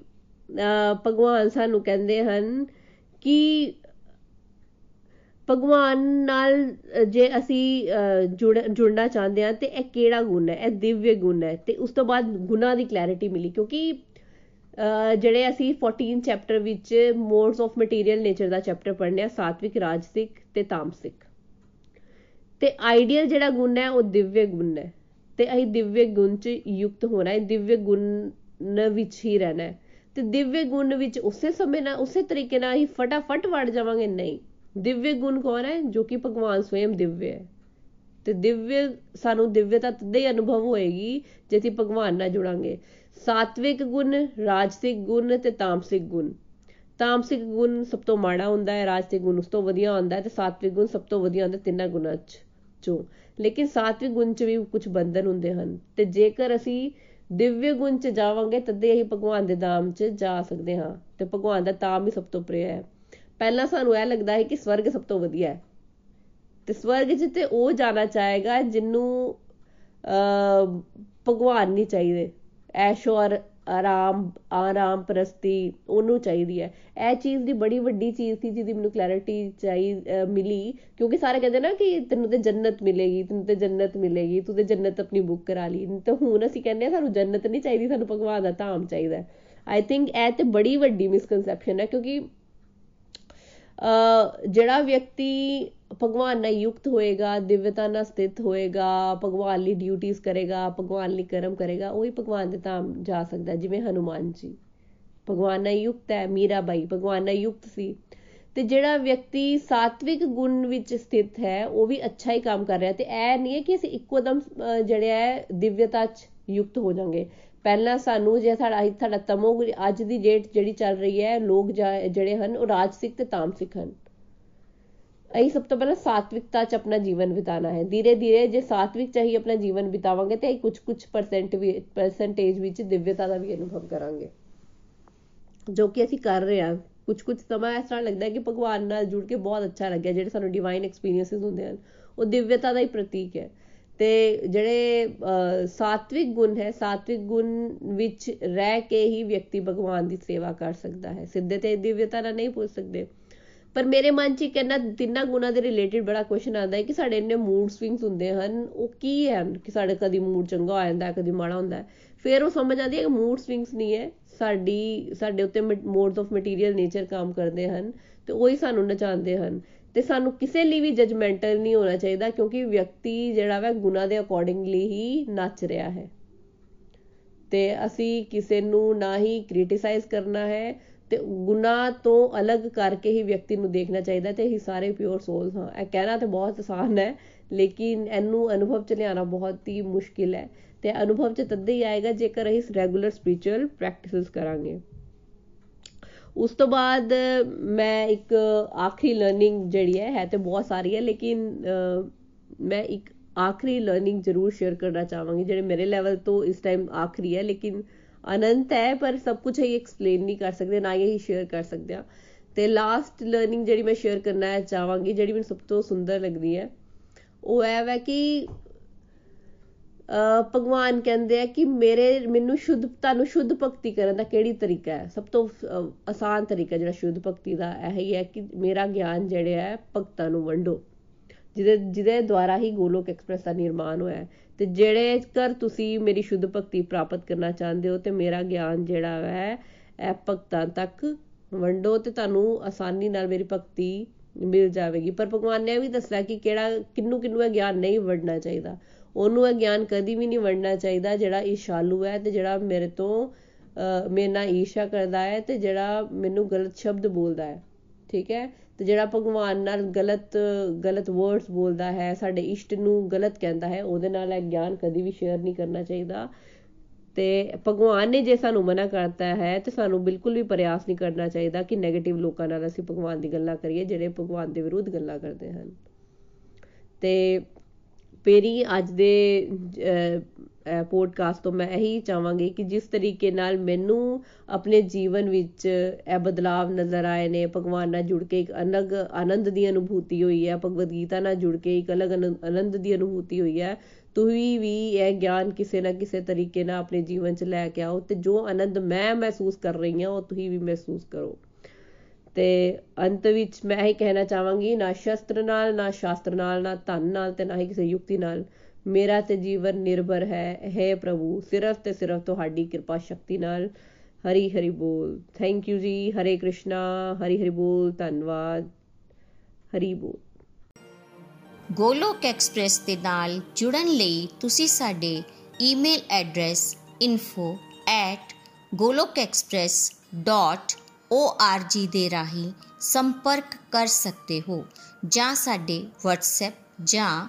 ਭਗਵਾਨ ਸਾਨੂੰ ਕਹਿੰਦੇ ਹਨ ਕਿ ਭਗਵਾਨ ਨਾਲ ਜੇ ਅਸੀਂ ਜੁੜ, ਜੁੜਨਾ ਚਾਹੁੰਦੇ ਹਾਂ ਤੇ ਇਹ ਕਿਹੜਾ ਗੁਣ ਹੈ? ਇਹ ਦਿਵਯ ਗੁਣ ਹੈ। ਤੇ ਉਸ ਤੋਂ ਬਾਅਦ ਗੁਣਾ ਦੀ ਕਲੈਰਿਟੀ ਮਿਲੀ ਕਿਉਂਕਿ ਜਿਹੜੇ ਅਸੀਂ 14 ਚੈਪਟਰ ਵਿੱਚ ਮੋਡਸ ਆਫ ਮਟੀਰੀਅਲ ਨੇਚਰ ਦਾ ਚੈਪਟਰ ਪੜ੍ਹਨੇ ਆ, ਸਾਤਵਿਕ, ਰਾਜਸਿਕ ਤੇ ਤਾਮਸਿਕ। ਤੇ ਆਈਡੀਅਲ ਜਿਹੜਾ ਗੁਣ ਹੈ, ਉਹ ਦਿਵਯ ਗੁਣ ਹੈ। ਤੇ ਅਸੀਂ ਦਿਵਯ ਗੁਣ ਚ ਯੁਕਤ ਹੋਣਾ ਹੈ, ਦਿਵਯ ਗੁਣ ਵਿੱਚ ਹੀ ਰਹਿਣਾ ਹੈ। ਤੇ ਦਿਵਯ ਗੁਣ ਵਿੱਚ ਉਸੇ ਸਮੇਂ ਨਾਲ, ਉਸੇ ਤਰੀਕੇ ਨਾਲ ਹੀ ਫਟਾਫਟ ਵੜ ਜਾਵਾਂਗੇ? ਨਹੀਂ। ਦਿਵਯ ਗੁਣ ਕੌਣ ਹੈ? ਜੋ ਕਿ ਭਗਵਾਨ ਸਵਯੰ ਦਿਵਯ ਹੈ। ਤੇ ਦਿਵਯ, ਸਾਨੂੰ ਦਿਵਯਤਾ ਤਦੇ ਹੀ ਅਨੁਭਵ ਹੋਏਗੀ, ਜੇ ਅਸੀਂ ਭਗਵਾਨ ਨਾਲ ਜੁੜਾਂਗੇ। ਸਾਤਵਿਕ ਗੁਣ, ਰਾਜਸਿਕ ਗੁਣ ਤੇ ਤਾਮਸਿਕ ਗੁਣ। ਤਾਮਸਿਕ ਗੁਣ ਸਭ ਤੋਂ ਮਾੜਾ ਹੁੰਦਾ ਹੈ, ਰਾਜਸਿਕ ਗੁਣ ਉਸ ਤੋਂ ਵਧੀਆ ਹੁੰਦਾ ਹੈ ਤੇ ਸਾਤਵਿਕ ਗੁਣ ਸਭ ਤੋਂ ਵਧੀਆ ਹੁੰਦਾ ਤਿੰਨਾਂ ਗੁਣਾਂ ਚ ਚੋਂ। ਲੇਕਿਨ ਸਾਤਵਿਕ ਗੁਣ ਚ ਵੀ ਕੁਝ ਬੰਧਨ ਹੁੰਦੇ ਹਨ ਤੇ ਜੇਕਰ ਅਸੀਂ ਦਿਵਯ ਗੁਣ ਚ ਜਾਵਾਂਗੇ ਤਦੇ ਅਸੀਂ ਭਗਵਾਨ ਦੇ ਧਾਮ ਚ ਜਾ ਸਕਦੇ ਹਾਂ ਤੇ ਭਗਵਾਨ ਦਾ ਧਾਮ ਹੀ ਸਭ ਤੋਂ ਪ੍ਰਿਯ ਹੈ। ਪਹਿਲਾਂ ਸਾਨੂੰ ਇਹ ਲੱਗਦਾ ਹੈ ਕਿ ਸਵਰਗ ਸਭ ਤੋਂ ਵਧੀਆ ਹੈ। ਤੇ ਸਵਰਗ 'ਚ ਤੇ ਉਹ ਜਾਣਾ ਚਾਹੇਗਾ ਜਿਹਨੂੰ ਅ ਭਗਵਾਨ ਨਹੀਂ ਚਾਹੀਦੇ। ਐਸ਼ੋ ਔਰ ਆਰਾਮ ਆਰਾਮ ਪ੍ਰਸਤੀ ਉਹਨੂੰ ਚਾਹੀਦੀ ਹੈ। ਇਹ ਚੀਜ਼ ਦੀ ਬੜੀ ਵੱਡੀ ਚੀਜ਼ ਸੀ ਜਿਹਦੀ ਮੈਨੂੰ ਕਲੈਰਿਟੀ ਚਾਹੀ ਮਿਲੀ। ਕਿਉਂਕਿ ਸਾਰੇ ਕਹਿੰਦੇ ਨਾ ਕਿ ਤੈਨੂੰ ਤੇ ਜੰਨਤ ਮਿਲੇਗੀ, ਤੈਨੂੰ ਤੇ ਜੰਨਤ ਮਿਲੇਗੀ, ਤੂੰ ਤੇ ਜੰਨਤ ਆਪਣੀ ਬੁੱਕ ਕਰਾ ਲਈ। ਤੇ ਹੁਣ ਅਸੀਂ ਕਹਿੰਦੇ ਆ ਸਾਨੂੰ ਜੰਨਤ ਨਹੀਂ ਚਾਹੀਦੀ, ਸਾਨੂੰ ਭਗਵਾਨ ਦਾ ਧਾਮ ਚਾਹੀਦਾ ਆਈ ਥਿੰਕ ਇਹ ਤੇ ਬੜੀ ਵੱਡੀ ਮਿਸਕਨਸੈਪਸ਼ਨ ਹੈ ਕਿਉਂਕਿ ਜਿਹੜਾ ਵਿਅਕਤੀ ਭਗਵਾਨ ਨਾਲ ਯੁਕਤ ਹੋਏਗਾ ਦਿਵਯਤਾ ਨਾਲ ਸਥਿਤ ਹੋਏਗਾ, ਭਗਵਾਨ ਲਈ ਡਿਊਟੀਆਂ ਕਰੇਗਾ, ਭਗਵਾਨ ਲਈ ਕਰਮ ਕਰੇਗਾ, ਉਹੀ ਭਗਵਾਨ ਦੇ ਧਾਮ ਜਾ ਸਕਦਾ ਜਿਵੇਂ ਹਨੂਮਾਨ ਜੀ। ਭਗਵਾਨ ਨਾਲ ਯੁਕਤ ਹੈ ਮੀਰਾ ਬਾਈ ਭਗਵਾਨ ਨਾਲ ਯੁਕਤ ਸੀ। ਤੇ ਜਿਹੜਾ ਵਿਅਕਤੀ ਸਾਤਵਿਕ ਗੁਣ ਵਿੱਚ ਸਥਿਤ ਹੈ, ਉਹ ਵੀ ਅੱਛਾ ਹੀ ਕੰਮ ਕਰ ਰਿਹਾ ਤੇ ਇਹ ਨਹੀਂ ਹੈ ਕਿ ਅਸੀਂ ਇੱਕੋ ਦਮ ਜਿਹੜਾ ਹੈ ਦਿਵਯਤਾ 'ਚ ਯੁਕਤ ਹੋ ਜਾਾਂਗੇ। ਪਹਿਲਾਂ ਸਾਨੂੰ ਜੇ ਸਾਡਾ ਸਾਡਾ ਤਮੋ ਅੱਜ ਦੀ ਡੇਟ ਜਿਹੜੀ ਚੱਲ ਰਹੀ ਹੈ, ਲੋਕ ਜਿਹੜੇ ਹਨ, ਉਹ ਰਾਜਸਿਕ ਤੇ ਤਾਮਸਿਕ ਹਨ। ਅਸੀਂ ਸਭ ਤੋਂ ਪਹਿਲਾਂ ਸਾਤਵਿਕਤਾ 'ਚ ਆਪਣਾ ਜੀਵਨ ਬਿਤਾਣਾ ਹੈ। ਧੀਰੇ ਧੀਰੇ ਜੇ ਸਾਤਵਿਕ ਚਾਹੀ ਆਪਣਾ ਜੀਵਨ ਬਿਤਾਵਾਂਗੇ ਤੇ ਅਸੀਂ ਕੁਝ ਕੁਝ ਪਰਸੈਂਟ ਵੀ ਪਰਸੈਂਟੇਜ ਵਿੱਚ ਦਿਵਯਤਾ ਦਾ ਵੀ ਅਨੁਭਵ ਕਰਾਂਗੇ। ਜੋ ਕਿ ਅਸੀਂ ਕਰ ਰਹੇ ਹਾਂ। ਕੁਝ ਕੁਝ ਸਮਾਂ ਇਸ ਤਰ੍ਹਾਂ ਲੱਗਦਾ ਹੈ ਕਿ ਭਗਵਾਨ ਨਾਲ ਜੁੜ ਕੇ ਬਹੁਤ ਅੱਛਾ ਲੱਗਿਆ, ਜਿਹੜੇ ਸਾਨੂੰ ਡਿਵਾਈਨ ਐਕਸਪੀਰੀਐਂਸਸ ਹੁੰਦੇ ਹਨ। ਉਹ ਦਿਵਯਤਾ ਦਾ ਹੀ ਪ੍ਰਤੀਕ ਹੈ। ਤੇ ਜਿਹੜੇ ਸਾਤਵਿਕ ਗੁਣ ਹੈ, ਸਾਤਵਿਕ ਗੁਣ ਵਿੱਚ ਰਹਿ ਕੇ ਹੀ ਵਿਅਕਤੀ ਭਗਵਾਨ ਦੀ ਸੇਵਾ ਕਰ ਸਕਦਾ ਹੈ। ਸਿੱਧੇ ਤੇ ਦਿਵਯਤਾ ਨਾਲ ਨਹੀਂ ਪੁੱਛ ਸਕਦੇ। ਪਰ ਮੇਰੇ ਮਨ 'ਚ ਇੱਕ ਇਹਨਾਂ ਤਿੰਨਾਂ ਗੁਣਾਂ ਦੇ ਰਿਲੇਟਡ ਬੜਾ ਕੁਐਸਚਨ ਆਉਂਦਾ ਹੈ ਕਿ ਸਾਡੇ ਇੰਨੇ ਮੂਡ ਸਵਿੰਗਸ ਹੁੰਦੇ ਹਨ, ਉਹ ਕੀ ਹਨ ਕਿ ਸਾਡੇ ਕਦੀ ਮੂਡ ਚੰਗਾ ਹੋ ਜਾਂਦਾ, ਕਦੀ ਮਾੜਾ ਹੁੰਦਾ ਹੈ। ਫਿਰ ਉਹ ਸਮਝ ਆਉਂਦੀ ਹੈ ਕਿ ਮੂਡ ਸਵਿੰਗਸ ਨਹੀਂ ਹੈ, ਸਾਡੀ, ਸਾਡੇ ਉੱਤੇ ਮੋਡਸ ਆਫ ਮਟੀਰੀਅਲ ਨੇਚਰ ਕੰਮ ਕਰਦੇ ਹਨ ਤੇ ਉਹੀ ਸਾਨੂੰ ਨਚਾਉਂਦੇ ਹਨ। ਤੇ ਸਾਨੂੰ ਕਿਸੇ ਲਈ ਵੀ ਜਜਮੈਂਟਲ ਨਹੀਂ ਹੋਣਾ ਚਾਹੀਦਾ ਕਿਉਂਕਿ ਵਿਅਕਤੀ ਜਿਹੜਾ ਵਾ ਗੁਨਾ ਦੇ ਅਕੋਰਡਿੰਗਲੀ ਹੀ ਨੱਚ ਰਿਹਾ ਹੈ। ਤੇ ਅਸੀਂ ਕਿਸੇ ਨੂੰ ਨਾ ਹੀ ਕ੍ਰਿਟਿਸਾਈਜ਼ ਕਰਨਾ ਹੈ ਤੇ ਗੁਨਾਹ ਤੋਂ ਅਲੱਗ ਕਰਕੇ ਹੀ ਵਿਅਕਤੀ ਨੂੰ ਦੇਖਣਾ ਚਾਹੀਦਾ ਤੇ ਅਸੀਂ ਸਾਰੇ ਪਿਓਰ ਸੋਲਸ ਹਾਂ। ਇਹ ਕਹਿਣਾ ਤੇ ਬਹੁਤ ਆਸਾਨ ਹੈ, ਲੇਕਿਨ ਇਹਨੂੰ ਅਨੁਭਵ ਚ ਲਿਆਣਾ ਬਹੁਤ ਹੀ ਮੁਸ਼ਕਿਲ ਹੈ ਤੇ ਅਨੁਭਵ ਚ ਤਦ ਹੀ ਆਏਗਾ ਜੇਕਰ ਅਸੀਂ ਰੈਗੂਲਰ ਸਪਿਰਚੁਅਲ ਪ੍ਰੈਕਟਿਸਿਸ ਕਰਾਂਗੇ। ਉਸ ਤੋਂ ਬਾਅਦ ਮੈਂ ਇੱਕ ਆਖਰੀ ਲਰਨਿੰਗ ਜਿਹੜੀ ਹੈ ਹੈ ਤੇ ਬਹੁਤ ਸਾਰੀ ਹੈ, ਲੇਕਿਨ ਮੈਂ ਇੱਕ ਆਖਰੀ ਲਰਨਿੰਗ ਜ਼ਰੂਰ ਸ਼ੇਅਰ ਕਰਨਾ ਚਾਹਾਂਗੀ, ਜਿਹੜੇ ਮੇਰੇ ਲੈਵਲ ਤੋਂ ਇਸ ਟਾਈਮ ਆਖਰੀ ਹੈ, ਲੇਕਿਨ ਅਨੰਤ ਹੈ, ਪਰ ਸਭ ਕੁਝ ਹੀ ਐਕਸਪਲੇਨ ਨਹੀਂ ਕਰ ਸਕਦੇ, ਨਾ ਹੀ ਸ਼ੇਅਰ ਕਰ ਸਕਦੇ ਆ ਤੇ ਲਾਸਟ ਲਰਨਿੰਗ ਜਿਹੜੀ ਮੈਂ ਸ਼ੇਅਰ ਕਰਨਾ ਚਾਹਾਂਗੀ, ਜਿਹੜੀ ਮੈਨੂੰ ਸਭ ਤੋਂ ਸੁੰਦਰ ਲੱਗਦੀ ਹੈ, ਉਹ ਹੈ ਵੈ ਕਿ ਭਗਵਾਨ ਕਹਿੰਦੇ ਆ ਕਿ ਮੇਰੇ, ਮੈਨੂੰ ਸ਼ੁੱਧ, ਤੁਹਾਨੂੰ ਸ਼ੁੱਧ ਭਗਤੀ ਕਰਨ ਦਾ ਕਿਹੜੀ ਤਰੀਕਾ ਹੈ? ਸਭ ਤੋਂ ਆਸਾਨ ਤਰੀਕਾ ਜਿਹੜਾ ਸ਼ੁੱਧ ਭਗਤੀ ਦਾ ਇਹ ਹੀ ਹੈ ਕਿ ਮੇਰਾ ਗਿਆਨ ਜਿਹੜਾ ਹੈ, ਭਗਤਾਂ ਨੂੰ ਵੰਡੋ। ਜਿਹਦੇ ਜਿਹਦੇ ਦੁਆਰਾ ਹੀ ਗੋਲੋਕ ਐਕਸਪ੍ਰੈਸ ਦਾ ਨਿਰਮਾਣ ਹੋਇਆ ਹੈ। ਤੇ ਜਿਹੜੇ ਕਰ ਤੁਸੀਂ ਮੇਰੀ ਸ਼ੁੱਧ ਭਗਤੀ ਪ੍ਰਾਪਤ ਕਰਨਾ ਚਾਹੁੰਦੇ ਹੋ, ਤੇ ਮੇਰਾ ਗਿਆਨ ਜਿਹੜਾ ਹੈ, ਇਹ ਭਗਤਾਂ ਤੱਕ ਵੰਡੋ ਤੇ ਤੁਹਾਨੂੰ ਆਸਾਨੀ ਨਾਲ ਮੇਰੀ ਭਗਤੀ ਮਿਲ ਜਾਵੇਗੀ। ਪਰ ਭਗਵਾਨ ਨੇ ਵੀ ਦੱਸਿਆ ਕਿ ਕਿਹੜਾ, ਕਿੰਨੂ ਕਿੰਨੂ ਇਹ ਗਿਆਨ ਨਹੀਂ ਵੰਡਣਾ ਚਾਹੀਦਾ। ਉਹਨੂੰ ਇਹ ਗਿਆਨ ਕਦੀ ਵੀ ਨਹੀਂ ਵੰਡਣਾ ਚਾਹੀਦਾ, ਜਿਹੜਾ ਈਸ਼ਾਲੂ ਹੈ ਤੇ ਜਿਹੜਾ ਮੇਰੇ ਤੋਂ ਮੇਰੇ ਨਾਲ ਈਰਸ਼ਾ ਕਰਦਾ ਹੈ ਤੇ ਜਿਹੜਾ ਮੈਨੂੰ ਗਲਤ ਸ਼ਬਦ ਬੋਲਦਾ ਹੈ। ਠੀਕ ਹੈ? ਤੇ ਜਿਹੜਾ ਭਗਵਾਨ ਨਾਲ ਗਲਤ ਗਲਤ ਵਰਡਸ ਬੋਲਦਾ ਹੈ, ਸਾਡੇ ਇਸ਼ਟ ਨੂੰ ਗਲਤ ਕਹਿੰਦਾ ਹੈ, ਉਹਦੇ ਨਾਲ ਇਹ ਗਿਆਨ ਕਦੀ ਵੀ ਸ਼ੇਅਰ ਨਹੀਂ ਕਰਨਾ ਚਾਹੀਦਾ। ਤੇ ਭਗਵਾਨ ਨੇ ਜੇ ਸਾਨੂੰ ਮਨਾ ਕਰਤਾ ਹੈ, ਤੇ ਸਾਨੂੰ ਬਿਲਕੁਲ ਵੀ ਪ੍ਰਯਾਸ ਨਹੀਂ ਕਰਨਾ ਚਾਹੀਦਾ ਕਿ 네ਗੇਟਿਵ ਲੋਕਾਂ ਨਾਲ ਅਸੀਂ ਭਗਵਾਨ ਦੀ ਗੱਲਾਂ ਕਰੀਏ, ਜਿਹੜੇ ਭਗਵਾਨ ਦੇ ਵਿਰੁੱਧ ਗੱਲਾਂ ਕਰਦੇ ਹਨ। ਤੇ ਮੇਰੀ ਅੱਜ ਦੇ ਪੋਡਕਾਸਟ ਤੋਂ ਮੈਂ ਇਹੀ ਚਾਹਾਂਗੀ ਕਿ ਜਿਸ ਤਰੀਕੇ ਨਾਲ ਮੈਨੂੰ ਆਪਣੇ ਜੀਵਨ ਵਿੱਚ ਇਹ ਬਦਲਾਵ ਨਜ਼ਰ ਆਏ ਨੇ, ਭਗਵਾਨ ਨਾਲ ਜੁੜ ਕੇ ਇੱਕ ਅਲੱਗ ਆਨੰਦ ਦੀ ਅਨੁਭੂਤੀ ਹੋਈ ਹੈ, ਭਗਵਦ ਗੀਤਾ ਨਾਲ ਜੁੜ ਕੇ ਇੱਕ ਅਲੱਗ ਆਨੰਦ ਦੀ ਅਨੁਭੂਤੀ ਹੋਈ ਹੈ। ਤੁਸੀਂ ਵੀ ਇਹ ਗਿਆਨ ਕਿਸੇ ਨਾ ਕਿਸੇ ਤਰੀਕੇ ਨਾਲ ਆਪਣੇ ਜੀਵਨ 'ਚ ਲੈ ਕੇ ਆਓ ਤੇ ਜੋ ਆਨੰਦ ਮੈਂ ਮਹਿਸੂਸ ਕਰ ਰਹੀ ਹਾਂ, ਉਹ ਤੁਸੀਂ ਵੀ ਮਹਿਸੂਸ ਕਰੋ। ਤੇ ਅੰਤ ਵਿੱਚ ਮੈਂ ਇਹ ਕਹਿਣਾ ਚਾਹਾਂਗੀ, ਨਾ ਸ਼ਸਤਰ ਨਾਲ, ਨਾ ਸ਼ਾਸਤਰ ਨਾਲ, ਨਾ ਧਨ ਨਾਲ ਤੇ ਨਾ ਹੀ ਕਿਸੇ ਯੁਕਤੀ ਨਾਲ। ਮੇਰਾ ਤੇ ਜੀਵਨ ਨਿਰਭਰ ਹੈ ਹੈ ਪ੍ਰਭੂ, ਸਿਰਫ ਤੇ ਸਿਰਫ ਤੁਹਾਡੀ ਕਿਰਪਾ ਸ਼ਕਤੀ ਨਾਲ। ਹਰੀ ਹਰੀ ਬੋਲ। ਥੈਂਕ ਯੂ ਜੀ। ਹਰੇ ਕ੍ਰਿਸ਼ਨਾ। ਹਰੀ ਹਰੀ ਬੋਲ। ਧੰਨਵਾਦ। ਹਰੀ ਬੋਲ। ਗੋਲੋਕ ਐਕਸਪ੍ਰੈਸ ਦੇ ਨਾਲ ਜੁੜਨ ਲਈ ਤੁਸੀਂ ਸਾਡੇ ਈਮੇਲ ਐਡਰੈਸ info@golokexpress.org ਦੇ ਰਾਹੀਂ ਸੰਪਰਕ ਕਰ ਸਕਦੇ ਹੋ ਜਾਂ ਸਾਡੇ WhatsApp ਜਾਂ